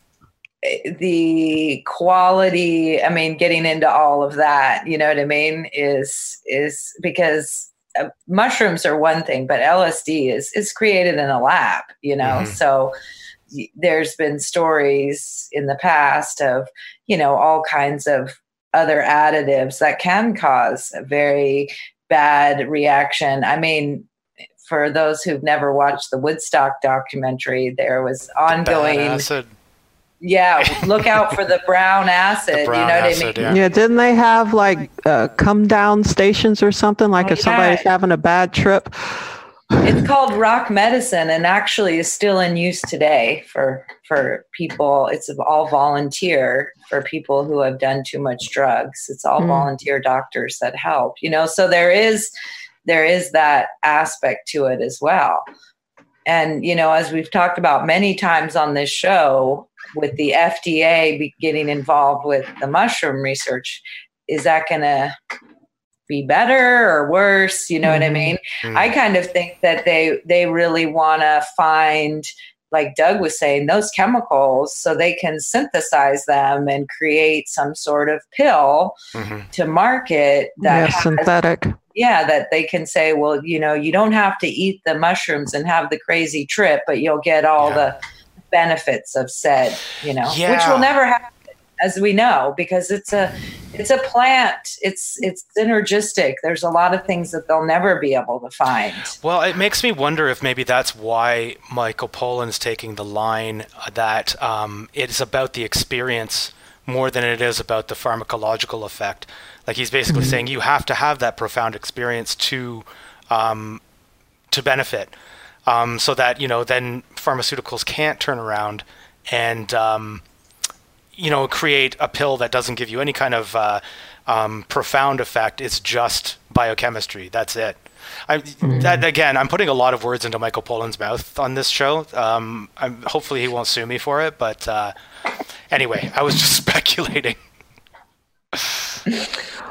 the quality i mean getting into all of that you know what i mean is is because uh, mushrooms are one thing but lsd is is created in a lab you know? Mm-hmm. so there's been stories in the past of you know all kinds of other additives that can cause a very bad reaction. I mean for those who've never watched the woodstock documentary there was ongoing yeah, look out for the brown acid. The brown you know acid, what I mean? Yeah. yeah. didn't they have like uh, come down stations or something? Like oh, if yeah. somebody's having a bad trip. It's called rock medicine, and actually is still in use today for for people. It's all volunteer for people who have done too much drugs. It's all mm. volunteer doctors that help. You know, so there is there is that aspect to it as well. And you know, as we've talked about many times on this show, with the FDA getting involved with the mushroom research, is that going to be better or worse? You know mm-hmm. what I mm-hmm. mean? Mm-hmm. I kind of think that they they really want to find like Doug was saying, those chemicals so they can synthesize them and create some sort of pill mm-hmm. to market that yeah, has, synthetic. Yeah, that they can say, well, you know, you don't have to eat the mushrooms and have the crazy trip, but you'll get all yeah. the benefits of said, you know, yeah. which will never happen as we know because it's a it's a plant. It's it's synergistic. There's a lot of things that they'll never be able to find. Well it makes me wonder if maybe that's why michael pollan's taking the line that um, it's about the experience more than it is about the pharmacological effect. Like he's basically mm-hmm. saying you have to have that profound experience to um, to benefit um, so that you know then pharmaceuticals can't turn around and um, you know create a pill that doesn't give you any kind of uh, um, profound effect. It's just biochemistry. That's it. I, that, again, I'm putting a lot of words into Michael Pollan's mouth on this show. Um, hopefully, he won't sue me for it. But uh, anyway, I was just speculating.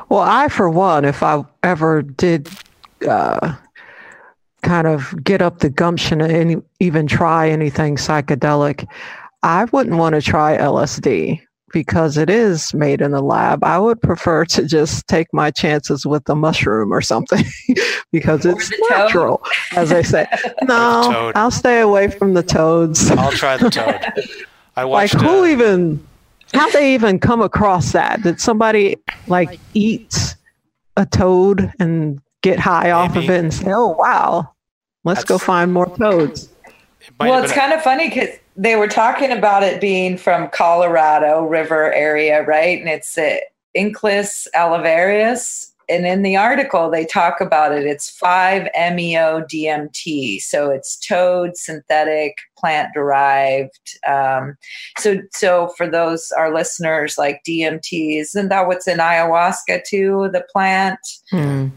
well, I, for one, if I ever did uh, kind of get up the gumption and even try anything psychedelic, I wouldn't want to try LSD because it is made in the lab. I would prefer to just take my chances with the mushroom or something because it's natural, as I say. No, I'll stay away from the toads. I'll try the toad. I watched. Like who uh, even? How they even come across that? Did somebody like eat a toad and get high Maybe. off of it and say, "Oh wow, let's That's, go find more toads"? It well, it's kind of funny because they were talking about it being from Colorado River area, right? And it's uh, Incilius alvarius. And in the article, they talk about it. It's 5-MeO DMT. So it's toad, synthetic, plant derived. Um, so, so for those our listeners, like DMT, isn't that what's in ayahuasca too? The plant. Hmm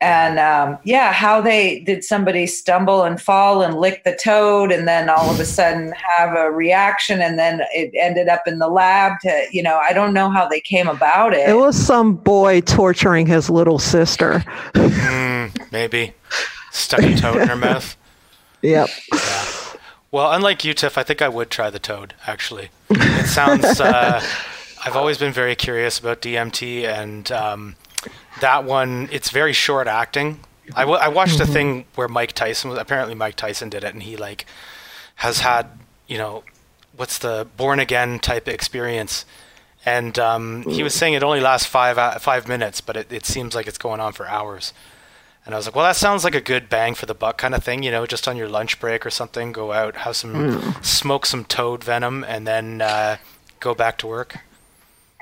and um, yeah, how they did somebody stumble and fall and lick the toad, and then all of a sudden have a reaction, and then it ended up in the lab. To you know, I don't know how they came about it. It was some boy torturing his little sister. mm, maybe stuck a toad in her mouth. Yep. Yeah. Well, unlike you, Tiff, I think I would try the toad. Actually, it sounds. Uh, I've always been very curious about DMT and. Um, that one, it's very short acting. I, w- I watched mm-hmm. a thing where Mike Tyson was apparently Mike Tyson did it, and he like has had you know what's the born again type experience, and um, he was saying it only lasts five uh, five minutes, but it, it seems like it's going on for hours. And I was like, well, that sounds like a good bang for the buck kind of thing, you know, just on your lunch break or something, go out, have some, mm. smoke some toad venom, and then uh, go back to work.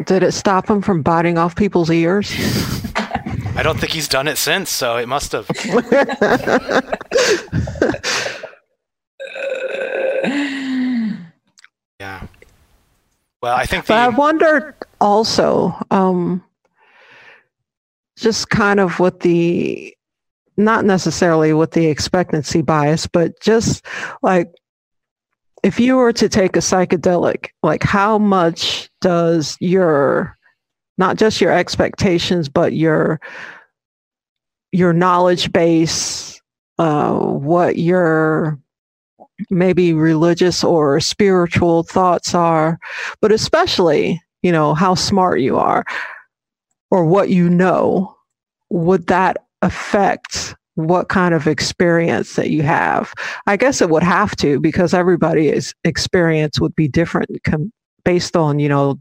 Did it stop him from biting off people's ears? I don't think he's done it since, so it must have. yeah. Well, I think. The, but I wondered also, um, just kind of with the, not necessarily with the expectancy bias, but just like if you were to take a psychedelic, like how much does your not just your expectations, but your your knowledge base, uh, what your maybe religious or spiritual thoughts are, but especially, you know, how smart you are or what you know, would that affect what kind of experience that you have? I guess it would have to because everybody's experience would be different com- based on, you know,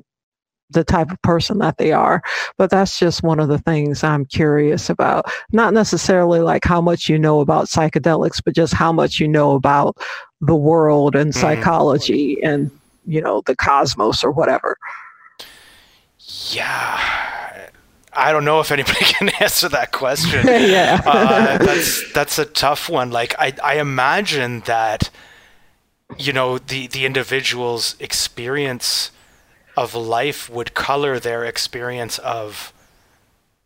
the type of person that they are. But that's just one of the things I'm curious about. Not necessarily like how much you know about psychedelics, but just how much you know about the world and mm-hmm. psychology mm. and, you know, the cosmos or whatever. Yeah. I don't know if anybody can answer that question. yeah. uh, that's that's a tough one. Like I, I imagine that you know the the individual's experience of life would color their experience of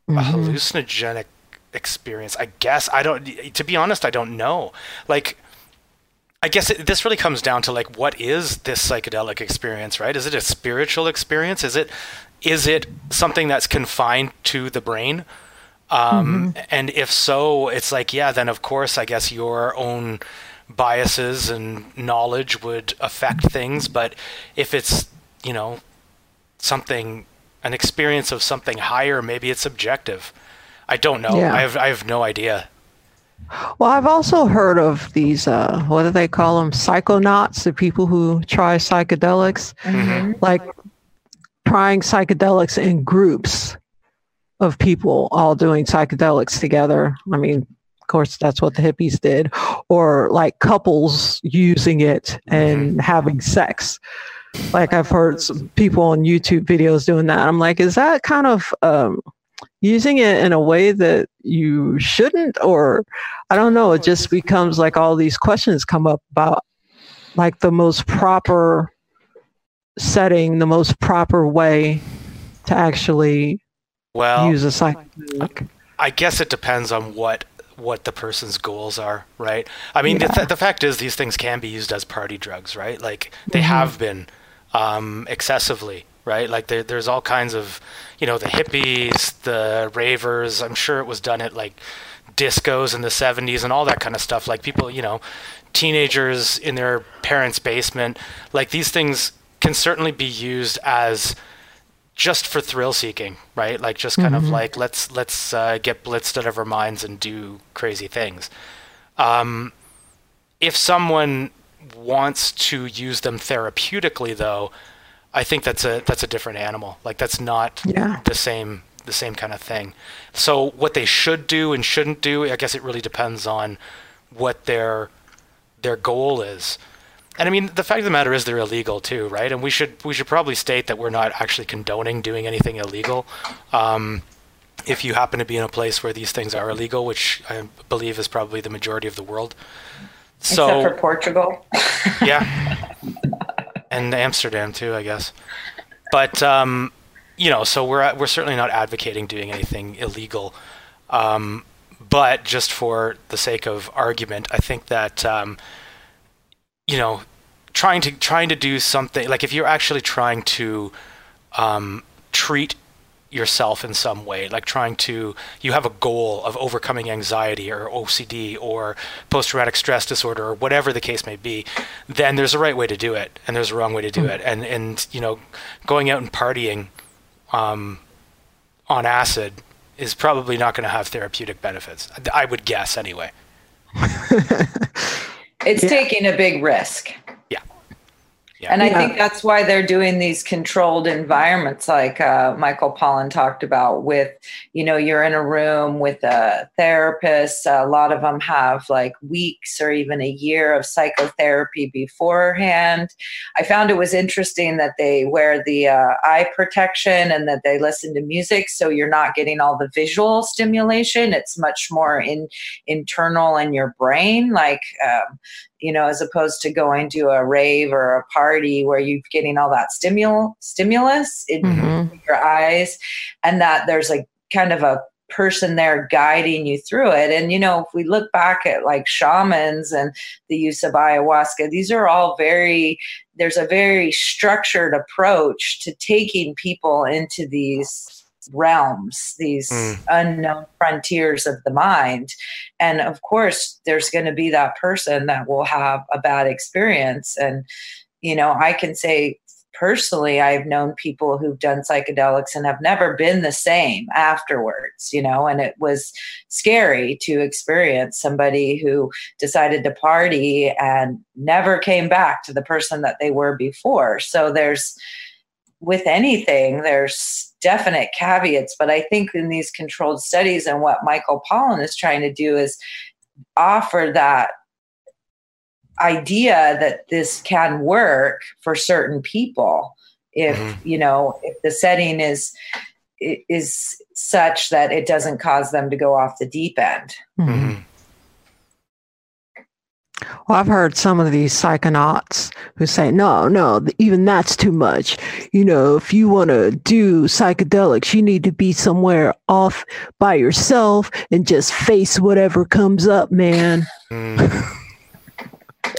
mm-hmm. a hallucinogenic experience. I guess I don't. To be honest, I don't know. Like, I guess it, this really comes down to like, what is this psychedelic experience? Right? Is it a spiritual experience? Is it is it something that's confined to the brain? Um, mm-hmm. And if so, it's like, yeah, then of course, I guess your own biases and knowledge would affect things. But if it's, you know, something, an experience of something higher. Maybe it's subjective. I don't know. Yeah. I have I have no idea. Well, I've also heard of these. Uh, what do they call them? Psychonauts, the people who try psychedelics, mm-hmm. like trying psychedelics in groups of people all doing psychedelics together. I mean, of course, that's what the hippies did, or like couples using it and mm-hmm. having sex. Like I've heard some people on YouTube videos doing that. I'm like, is that kind of um, using it in a way that you shouldn't? Or I don't know. It just becomes like all these questions come up about like the most proper setting, the most proper way to actually well use a psychedelic. I guess it depends on what what the person's goals are, right? I mean, yeah. the, th- the, fact is, these things can be used as party drugs, right? Like they mm-hmm. have been um, excessively, right? Like there, there's all kinds of, you know, the hippies, the ravers. I'm sure it was done at like discos in the 70s and all that kind of stuff. Like people, you know, teenagers in their parents' basement. Like these things can certainly be used as just for thrill seeking, right? Like just kind mm-hmm. of like let's let's uh, get blitzed out of our minds and do crazy things. Um, if someone wants to use them therapeutically, though, I think that's a that's a different animal. Like that's not yeah. the same the same kind of thing. So what they should do and shouldn't do, I guess it really depends on what their their goal is. And I mean, the fact of the matter is they're illegal too, right? And we should we should probably state that we're not actually condoning doing anything illegal. Um, if you happen to be in a place where these things are illegal, which I believe is probably the majority of the world. So, Except for Portugal. yeah. And Amsterdam too, I guess. But um, you know, so we're we're certainly not advocating doing anything illegal. Um, but just for the sake of argument, I think that um, you know, trying to trying to do something like if you're actually trying to um, treat yourself in some way, like trying to you have a goal of overcoming anxiety or OCD or post traumatic stress disorder or whatever the case may be, then there's a right way to do it and there's a wrong way to do mm. it. And and you know, going out and partying um, on acid is probably not going to have therapeutic benefits. I would guess anyway. it's yeah. taking a big risk. Yeah. And I yeah. think that's why they're doing these controlled environments, like uh, Michael Pollan talked about. With you know, you're in a room with a therapist. A lot of them have like weeks or even a year of psychotherapy beforehand. I found it was interesting that they wear the uh, eye protection and that they listen to music, so you're not getting all the visual stimulation. It's much more in internal in your brain, like. Um, you know, as opposed to going to a rave or a party where you're getting all that stimul stimulus in mm-hmm. your eyes, and that there's like kind of a person there guiding you through it. And you know, if we look back at like shamans and the use of ayahuasca, these are all very there's a very structured approach to taking people into these realms, these mm. unknown frontiers of the mind. And of course, there's going to be that person that will have a bad experience. And, you know, I can say personally, I've known people who've done psychedelics and have never been the same afterwards, you know, and it was scary to experience somebody who decided to party and never came back to the person that they were before. So there's, with anything, there's definite caveats, but I think in these controlled studies and what Michael Pollan is trying to do is offer that idea that this can work for certain people if mm-hmm. you know if the setting is is such that it doesn't cause them to go off the deep end. Mm-hmm. Well, I've heard some of these psychonauts who say, no, no, even that's too much. You know, if you want to do psychedelics, you need to be somewhere off by yourself and just face whatever comes up, man. Mm.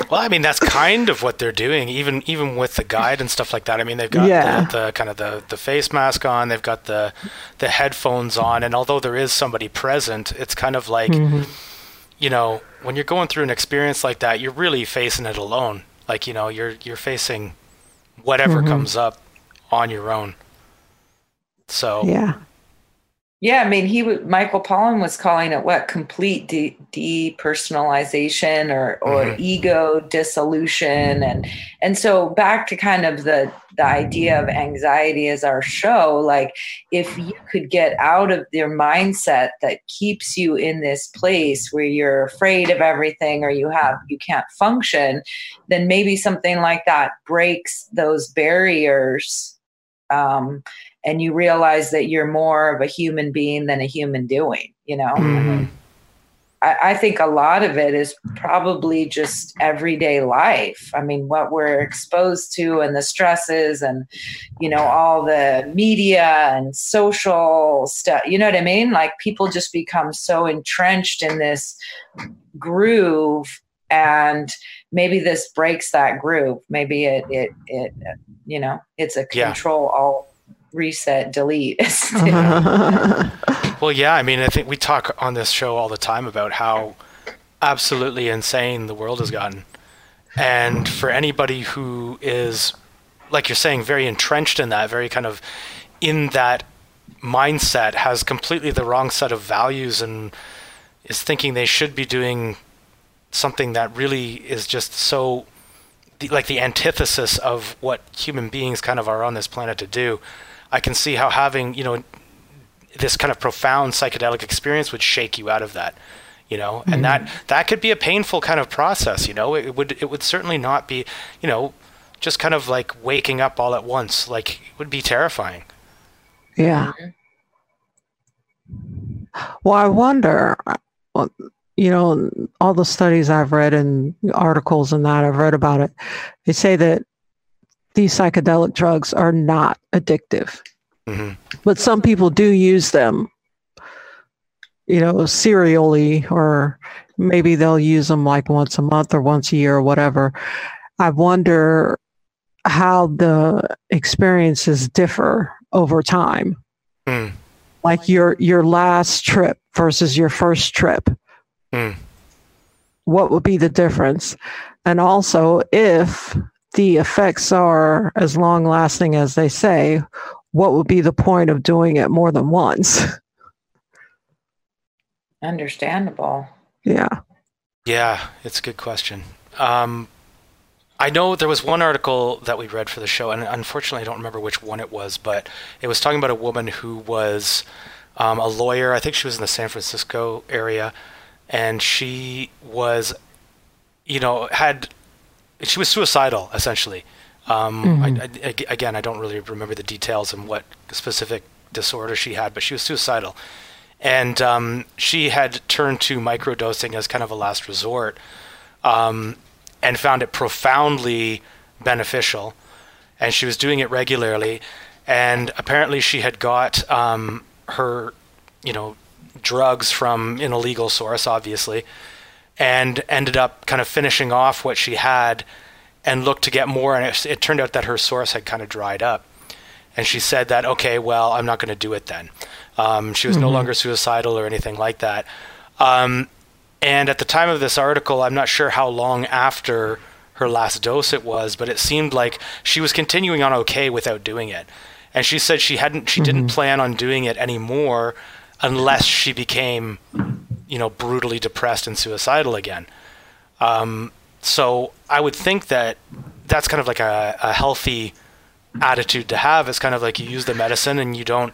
Well, I mean that's kind of what they're doing, even even with the guide and stuff like that. I mean they've got yeah. the, the, kind of the, the face mask on, they've got the the headphones on, and although there is somebody present, it's kind of like mm-hmm you know, when you're going through an experience like that, you're really facing it alone. Like, you know, you're you're facing whatever mm-hmm. comes up on your own. So Yeah. Yeah, I mean, he would. Michael Pollan was calling it what complete de- depersonalization or or mm-hmm. ego dissolution, and and so back to kind of the the idea of anxiety as our show. Like, if you could get out of your mindset that keeps you in this place where you're afraid of everything or you have you can't function, then maybe something like that breaks those barriers. Um, and you realize that you're more of a human being than a human doing you know mm-hmm. I, I, think a lot of it is probably just everyday life i mean what we're exposed to and the stresses and you know all the media and social stuff you know what i mean like people just become so entrenched in this groove and maybe this breaks that groove maybe it it it you know it's a control yeah. all reset, delete. Well, yeah. I mean, I think we talk on this show all the time about how absolutely insane the world has gotten. And for anybody who is, like you're saying, very entrenched in that, very kind of in that mindset, has completely the wrong set of values and is thinking they should be doing something that really is just so like the antithesis of what human beings kind of are on this planet to do. I can see how having, you know, this kind of profound psychedelic experience would shake you out of that you know? Mm-hmm. and that that could be a painful kind of process you know? It would it would certainly not be you know just kind of like waking up all at once. Like it would be terrifying. Yeah. Well i wonder you know all the studies i've read and articles and that i've read about it they say that these psychedelic drugs are not addictive mm-hmm. but some people do use them you know, serially, or maybe they'll use them like once a month or once a year or whatever. I wonder how the experiences differ over time. Mm. Like your your last trip versus your first trip. Mm. What would be the difference? And also, if the effects are as long lasting as they say, what would be the point of doing it more than once? Understandable. Yeah. Yeah, it's a good question. Um, I know there was one article that we read for the show, and unfortunately, I don't remember which one it was, but it was talking about a woman who was um, a lawyer. I think she was in the San Francisco area, and she was, you know, had she was suicidal essentially. Um, mm-hmm. I, I, again, I don't really remember the details and what specific disorder she had, but she was suicidal and um, she had turned to microdosing as kind of a last resort, um, and found it profoundly beneficial. And she was doing it regularly, and apparently she had got um, her, you know, drugs from an illegal source, obviously, and ended up kind of finishing off what she had, and looked to get more. And it, it turned out that her source had kind of dried up, and she said that okay, well, I'm not going to do it then. Um, she was mm-hmm. no longer suicidal or anything like that. Um, and at the time of this article, I'm not sure how long after her last dose it was, but it seemed like she was continuing on okay without doing it. And she said she hadn't, she mm-hmm. didn't plan on doing it anymore unless she became, you know, brutally depressed and suicidal again. Um, so I would think that that's kind of like a, a healthy attitude to have. It's kind of like you use the medicine and you don't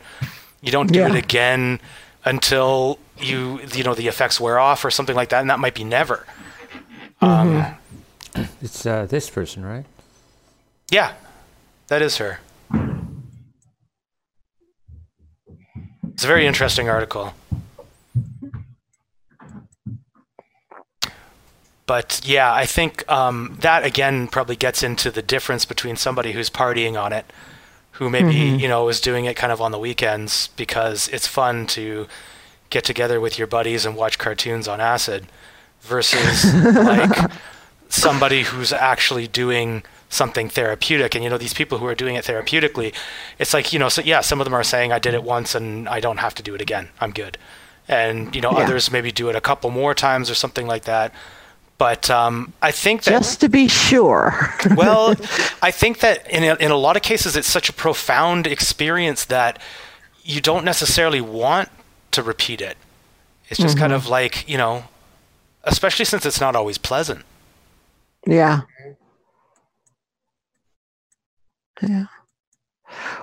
you don't do yeah. it again until you you know the effects wear off or something like that, and that might be never. Mm-hmm. Um, it's uh, this person, right? Yeah, that is her. It's a very interesting article. But yeah, I think um, that again probably gets into the difference between somebody who's partying on it who maybe mm-hmm. you know is doing it kind of on the weekends because it's fun to get together with your buddies and watch cartoons on acid versus like somebody who's actually doing something therapeutic and you know these people who are doing it therapeutically it's like you know so yeah some of them are saying i did it once and i don't have to do it again i'm good and you know yeah. others maybe do it a couple more times or something like that but um, I think that just to be sure. well, I think that in a, in a lot of cases, it's such a profound experience that you don't necessarily want to repeat it. It's just mm-hmm. kind of like you know, especially since it's not always pleasant. Yeah. Yeah.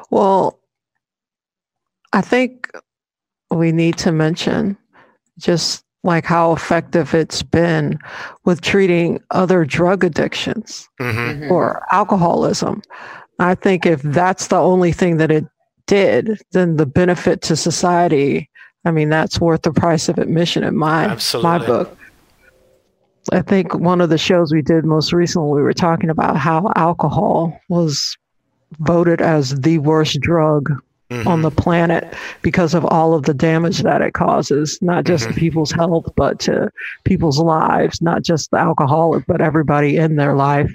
Well, I think we need to mention just like how effective it's been with treating other drug addictions mm-hmm. mm-hmm. or alcoholism. I think if that's the only thing that it did, then the benefit to society, I mean, that's worth the price of admission in my Absolutely. my book. I think one of the shows we did most recently, we were talking about how alcohol was voted as the worst drug mm-hmm. on the planet because of all of the damage that it causes, not just mm-hmm. to people's health, but to people's lives, not just the alcoholic, but everybody in their life.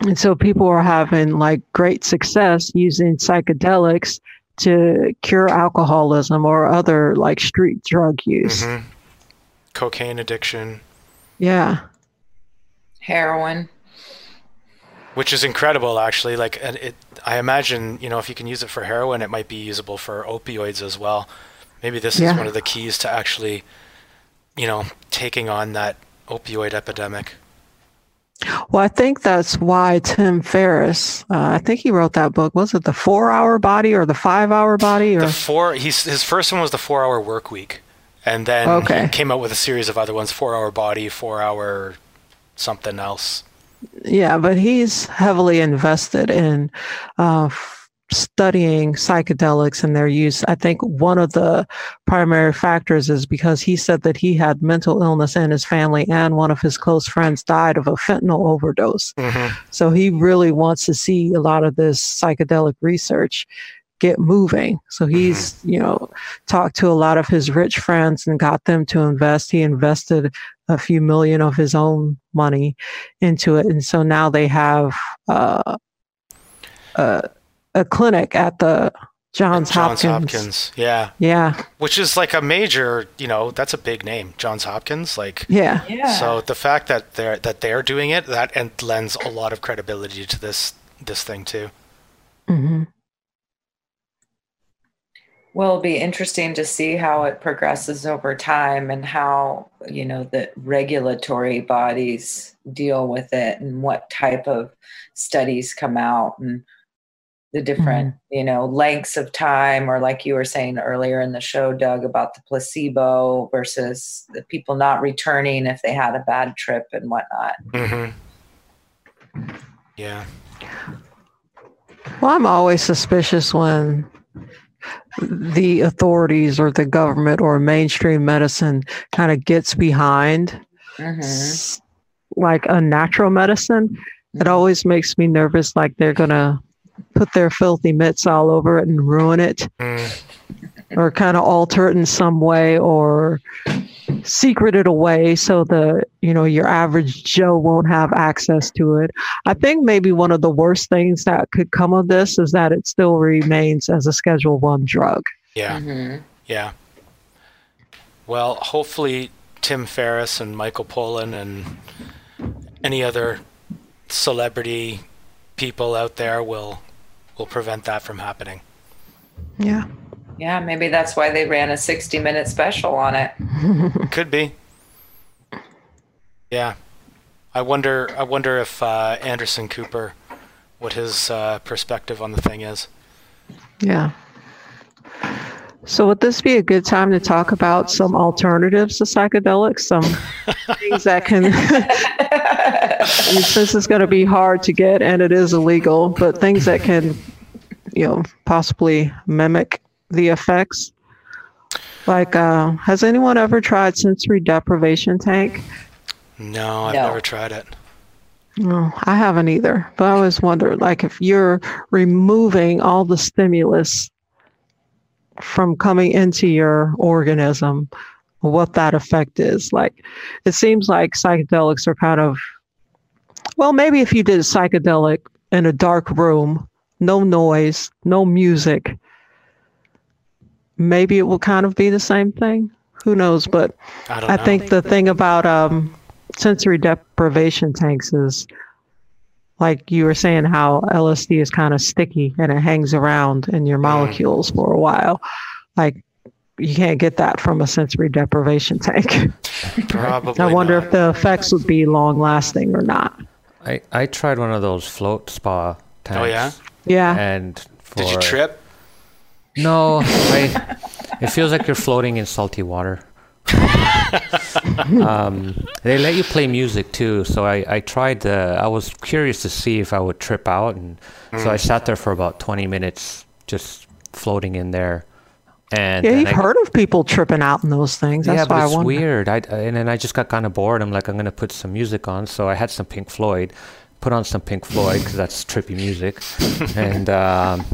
And so people are having like great success using psychedelics to cure alcoholism or other like street drug use. Mm-hmm. Cocaine addiction. Yeah. Heroin. Which is incredible, actually. Like, it, I imagine, you know, if you can use it for heroin, it might be usable for opioids as well. Maybe this yeah. is one of the keys to actually, you know, taking on that opioid epidemic. Well, I think that's why Tim Ferriss, uh, I think he wrote that book. Was it the Four Hour Body or the Five Hour Body? Or the four. He's his first one was the Four Hour Work Week, and then okay. he came out with a series of other ones: Four Hour Body, Four Hour something else. Yeah, but he's heavily invested in uh, studying psychedelics and their use, I think one of the primary factors is because he said that he had mental illness in his family and one of his close friends died of a fentanyl overdose. Mm-hmm. So he really wants to see a lot of this psychedelic research get moving. So he's, mm-hmm. you know, talked to a lot of his rich friends and got them to invest. He invested a few million of his own money into it. And so now they have uh, uh, a clinic at the Johns, Hopkins. Johns Hopkins. Hopkins. Yeah. Yeah. Which is like a major, you know, that's a big name, Johns Hopkins. Like Yeah. yeah. So the fact that they're that they're doing it, that and lends a lot of credibility to this this thing too. Mm-hmm. Well, it'll be interesting to see how it progresses over time and how, you know, the regulatory bodies deal with it and what type of studies come out and the different mm-hmm. you know lengths of time or like you were saying earlier in the show doug about the placebo versus the people not returning if they had a bad trip and whatnot mm-hmm. yeah well i'm always suspicious when the authorities or the government or mainstream medicine kind of gets behind mm-hmm. like a natural medicine it mm-hmm. always makes me nervous like they're gonna put their filthy mitts all over it and ruin it mm. or kind of alter it in some way or secret it away so the you know your average joe won't have access to it i think maybe one of the worst things that could come of this is that it still remains as a schedule one drug yeah mm-hmm. yeah well hopefully tim ferriss and michael pollan and any other celebrity people out there will will prevent that from happening. Yeah. Yeah, maybe that's why they ran a 60 minute special on it. Could be. Yeah. I wonder I wonder if uh, Anderson Cooper what his uh, perspective on the thing is. Yeah. So would this be a good time to talk about some alternatives to psychedelics, some things that can since it's going to be hard to get and it is illegal, but things that can you know possibly mimic the effects. Like uh, has anyone ever tried sensory deprivation tank? No, I've no. never tried it. No, I haven't either. But I always wonder, like, if you're removing all the stimulus from coming into your organism what that effect is like it seems like psychedelics are kind of well maybe if you did a psychedelic in a dark room no noise no music maybe it will kind of be the same thing who knows but i, I think the thing about um, sensory deprivation tanks is like you were saying how LSD is kind of sticky and it hangs around in your mm. molecules for a while. Like you can't get that from a sensory deprivation tank. Probably. I wonder not. if the effects would be long lasting or not. I, I tried one of those float spa tanks. Oh yeah. Yeah. And for, did you trip? No, I, it feels like you're floating in salty water. um, they let you play music too, so I, I tried. The, I was curious to see if I would trip out, and mm. so I mm. sat there for about 20 minutes, just floating in there. And yeah, you've I, heard of people tripping out in those things. That's yeah, but it's weird. I, and then I just got kind of bored. I'm like, I'm gonna put some music on. So I had some Pink Floyd, put on some Pink Floyd because that's trippy music, and um,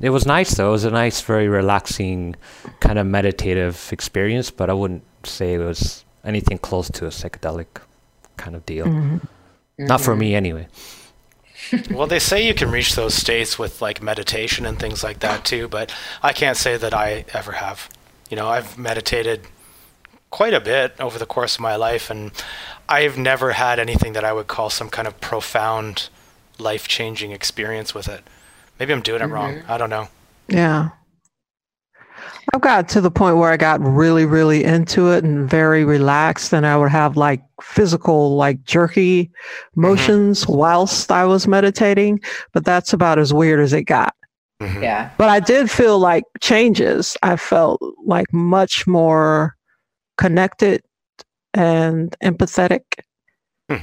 it was nice though. It was a nice, very relaxing, kind of meditative experience. But I wouldn't say it was anything close to a psychedelic kind of deal. Mm-hmm. Not for me, anyway. well, they say you can reach those states with like meditation and things like that too, but I can't say that I ever have. You know, I've meditated quite a bit over the course of my life, and I've never had anything that I would call some kind of profound, life changing experience with it. Maybe I'm doing it mm-hmm. wrong. I don't know. Yeah. I've got to the point where I got really, really into it and very relaxed, and I would have like physical, like jerky mm-hmm. motions mm-hmm. whilst I was meditating. But that's about as weird as it got. Mm-hmm. Yeah. But I did feel like changes. I felt like much more connected and empathetic hmm.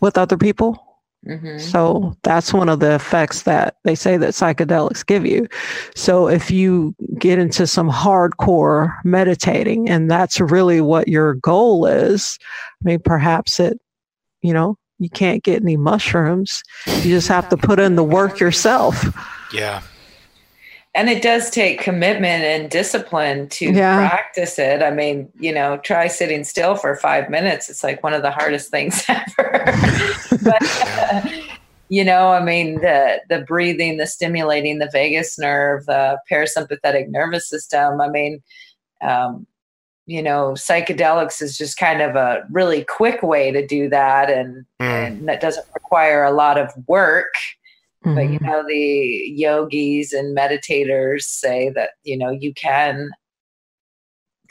with other people. Mm-hmm. So that's one of the effects that they say that psychedelics give you. So if you get into some hardcore meditating and that's really what your goal is, I mean, perhaps it, you know, you can't get any mushrooms. You just have to put in the work yourself. Yeah and it does take commitment and discipline to yeah. practice it. I mean, you know, try sitting still for five minutes. It's like one of the hardest things ever. but, uh, you know, I mean, the the breathing, the stimulating the vagus nerve, the parasympathetic nervous system. I mean, um, you know, psychedelics is just kind of a really quick way to do that, and, mm. and that doesn't require a lot of work Mm-hmm. But you mm-hmm. know, the yogis and meditators say that, you know, you can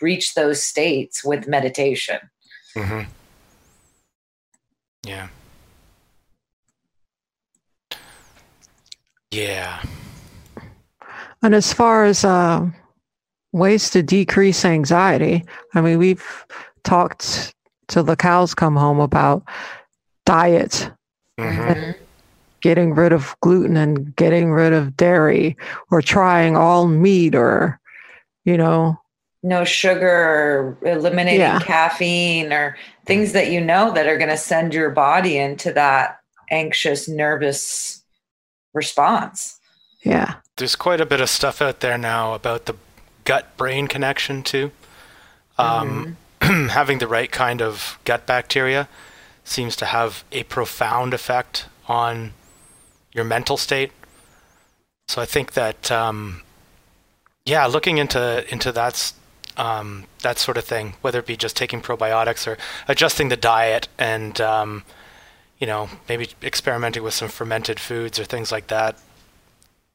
reach those states with meditation. Mm-hmm. Yeah. Yeah. And as far as uh, ways to decrease anxiety, I mean, we've talked till the cows come home about diet. Mm-hmm getting rid of gluten and getting rid of dairy or trying all meat or, you know, no sugar or eliminating yeah. caffeine or things that you know that are going to send your body into that anxious, nervous response. Yeah. There's quite a bit of stuff out there now about the gut brain connection, too. Um, mm-hmm. having the right kind of gut bacteria seems to have a profound effect on your mental state. So I think that um, yeah, looking into into that um, that sort of thing, whether it be just taking probiotics or adjusting the diet, and um, you know maybe experimenting with some fermented foods or things like that,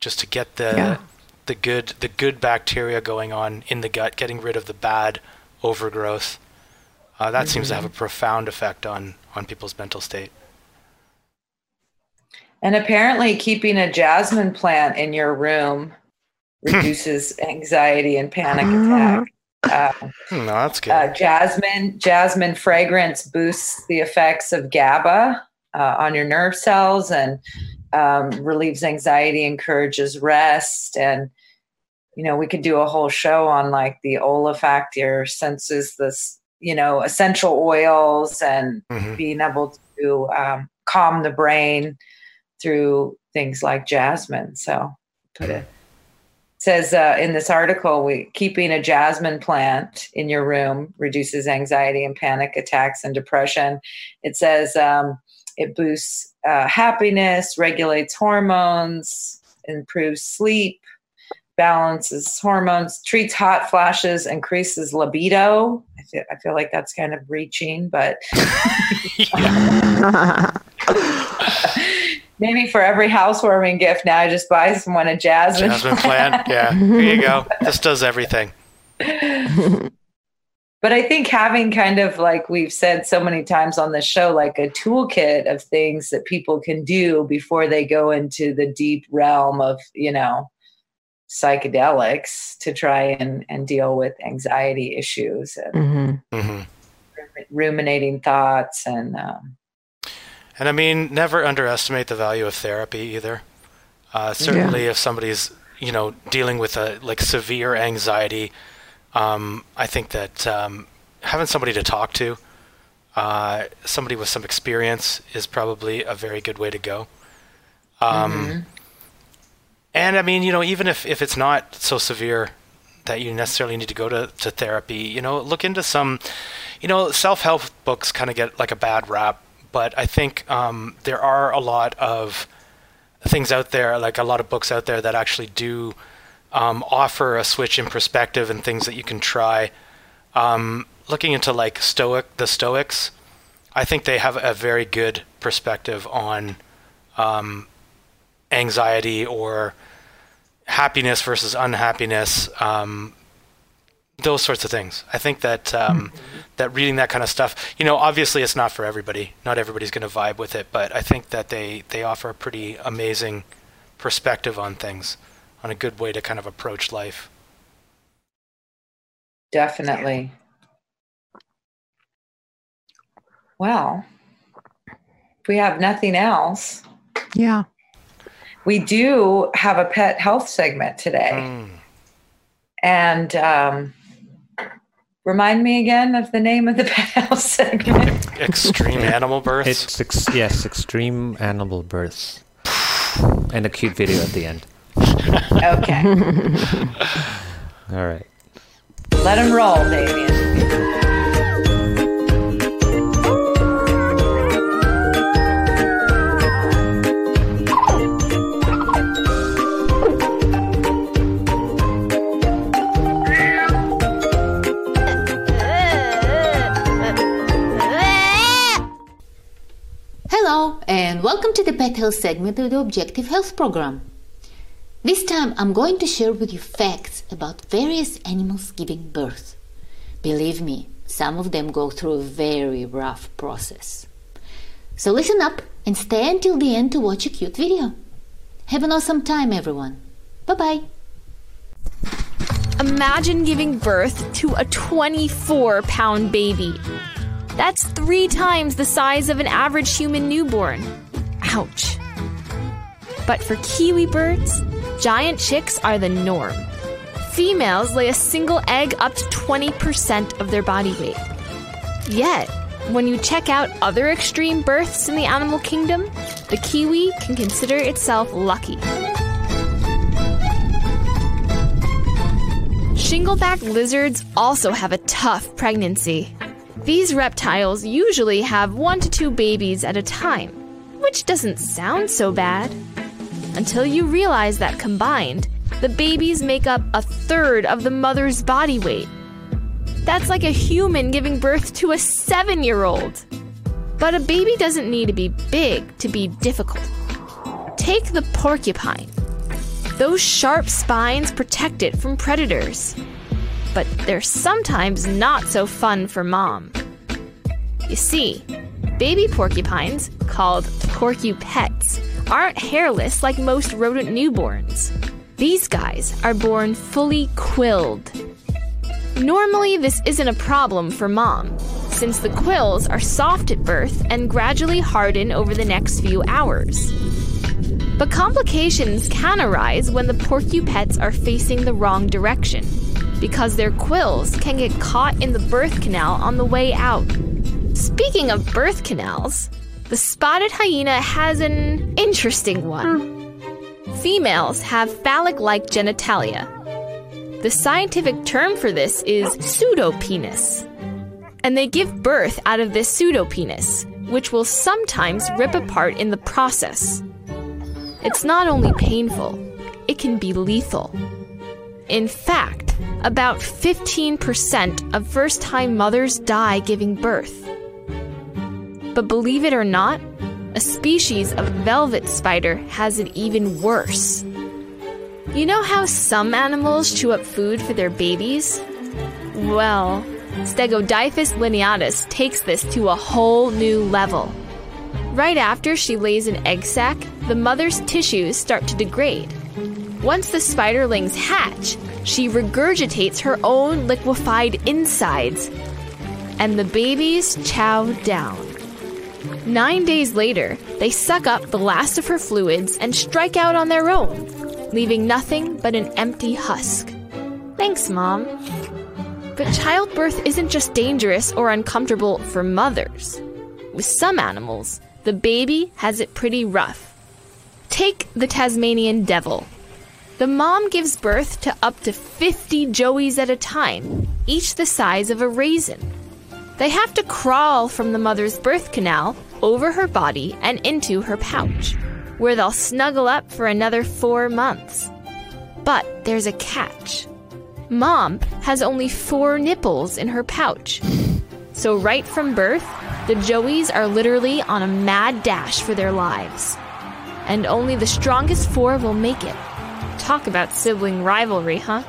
just to get the yeah. the good the good bacteria going on in the gut, getting rid of the bad overgrowth. Uh, that mm-hmm. seems to have a mm-hmm. profound effect on on people's mental state. And apparently, keeping a jasmine plant in your room reduces anxiety and panic attack. Uh, no, that's good. Uh, jasmine jasmine fragrance boosts the effects of GABA uh, on your nerve cells and um, relieves anxiety, encourages rest, and you know we could do a whole show on like the olfactory senses, this you know essential oils, and mm-hmm. being able to um, calm the brain through things like jasmine. So put it says uh, in this article, we keeping a jasmine plant in your room reduces anxiety and panic attacks and depression. It says um, it boosts uh, happiness, regulates hormones, improves sleep, balances hormones, treats hot flashes, increases libido. I feel, I feel like that's kind of reaching, but. Maybe for every housewarming gift now, I just buy someone a jasmine. Jasmine plant. yeah, here you go. This does everything. but I think having kind of like we've said so many times on the show, like a toolkit of things that people can do before they go into the deep realm of, you know, psychedelics to try and, and deal with anxiety issues and mm-hmm. Mm-hmm. ruminating thoughts and um, and I mean, never underestimate the value of therapy either. Uh, certainly, yeah. if somebody's you know dealing with a like severe anxiety, um, I think that um, having somebody to talk to, uh, somebody with some experience, is probably a very good way to go. Um, mm-hmm. And I mean, you know, even if, if it's not so severe that you necessarily need to go to, to therapy, you know, look into some, you know, self help books kind of get like a bad rap but I think um, there are a lot of things out there, like a lot of books out there that actually do um, offer a switch in perspective and things that you can try. Um, looking into like Stoic, the Stoics, I think they have a very good perspective on um, anxiety or happiness versus unhappiness, um, those sorts of things. I think that um, mm-hmm. that reading that kind of stuff, you know, obviously it's not for everybody. Not everybody's going to vibe with it, but I think that they they offer a pretty amazing perspective on things, on a good way to kind of approach life. Definitely. Well, if we have nothing else, yeah, we do have a pet health segment today. Mm. And um, remind me again of the name of the pet health segment. Extreme animal births. It's ex- yes, extreme animal births, and a cute video at the end. okay. All right. Let them roll, Damien. And welcome to the Pet Health segment of the Objective Health Program. This time I'm going to share with you facts about various animals giving birth. Believe me, some of them go through a very rough process. So listen up and stay until the end to watch a cute video. Have an awesome time, everyone. Bye bye. Imagine giving birth to a 24 pound baby. That's three times the size of an average human newborn. Ouch. But for kiwi birds, giant chicks are the norm. Females lay a single egg up to 20% of their body weight. Yet, when you check out other extreme births in the animal kingdom, the kiwi can consider itself lucky. Shingleback lizards also have a tough pregnancy. These reptiles usually have one to two babies at a time, which doesn't sound so bad. Until you realize that combined, the babies make up a third of the mother's body weight. That's like a human giving birth to a seven year old. But a baby doesn't need to be big to be difficult. Take the porcupine. Those sharp spines protect it from predators but they're sometimes not so fun for mom. You see, baby porcupines, called porcupettes, aren't hairless like most rodent newborns. These guys are born fully quilled. Normally, this isn't a problem for mom, since the quills are soft at birth and gradually harden over the next few hours. But complications can arise when the porcupettes are facing the wrong direction because their quills can get caught in the birth canal on the way out. Speaking of birth canals, the spotted hyena has an interesting one. Females have phallic like genitalia. The scientific term for this is pseudopenis. And they give birth out of this pseudopenis, which will sometimes rip apart in the process. It's not only painful, it can be lethal. In fact, about 15% of first time mothers die giving birth. But believe it or not, a species of velvet spider has it even worse. You know how some animals chew up food for their babies? Well, Stegodyphus lineatus takes this to a whole new level. Right after she lays an egg sac, the mother's tissues start to degrade. Once the spiderlings hatch, she regurgitates her own liquefied insides, and the babies chow down. Nine days later, they suck up the last of her fluids and strike out on their own, leaving nothing but an empty husk. Thanks, Mom. But childbirth isn't just dangerous or uncomfortable for mothers. With some animals, the baby has it pretty rough. Take the Tasmanian devil, the mom gives birth to up to 50 joeys at a time, each the size of a raisin. They have to crawl from the mother's birth canal over her body and into her pouch, where they'll snuggle up for another four months. But there's a catch. Mom has only four nipples in her pouch. So, right from birth, the Joeys are literally on a mad dash for their lives. And only the strongest four will make it. Talk about sibling rivalry, huh?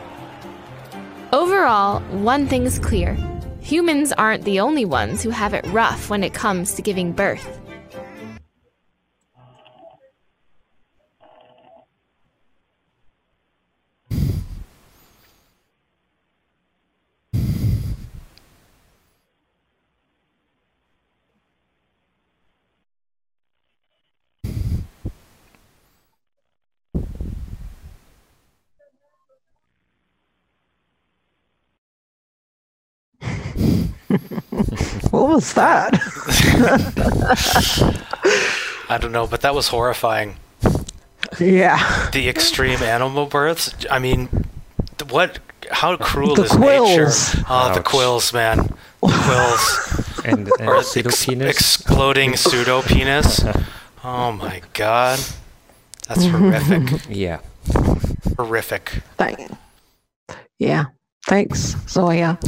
Overall, one thing's clear humans aren't the only ones who have it rough when it comes to giving birth. Was that? I don't know, but that was horrifying. Yeah. The extreme animal births. I mean, what? How cruel the is quills. Ah, nature? Oh, Ouch. the quills, man. The quills. and, and or pseudo ex- exploding pseudo penis. Oh my god, that's horrific. yeah. Horrific. Thank. Yeah. Thanks, Zoya.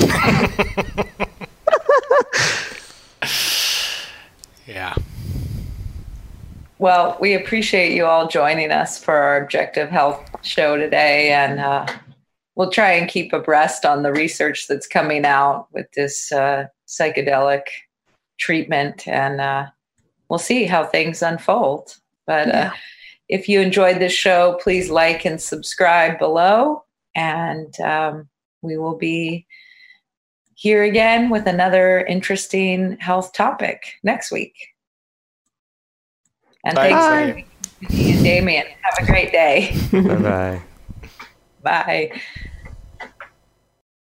Yeah. Well, we appreciate you all joining us for our Objective Health show today, and uh, we'll try and keep abreast on the research that's coming out with this uh, psychedelic treatment, and uh, we'll see how things unfold. But uh, Yeah. if you enjoyed this show, please like and subscribe below, and um, we will be here again with another interesting health topic next week. And Thanks, thanks, Amy. Amy and Damien. Have a great day. Bye bye. Bye.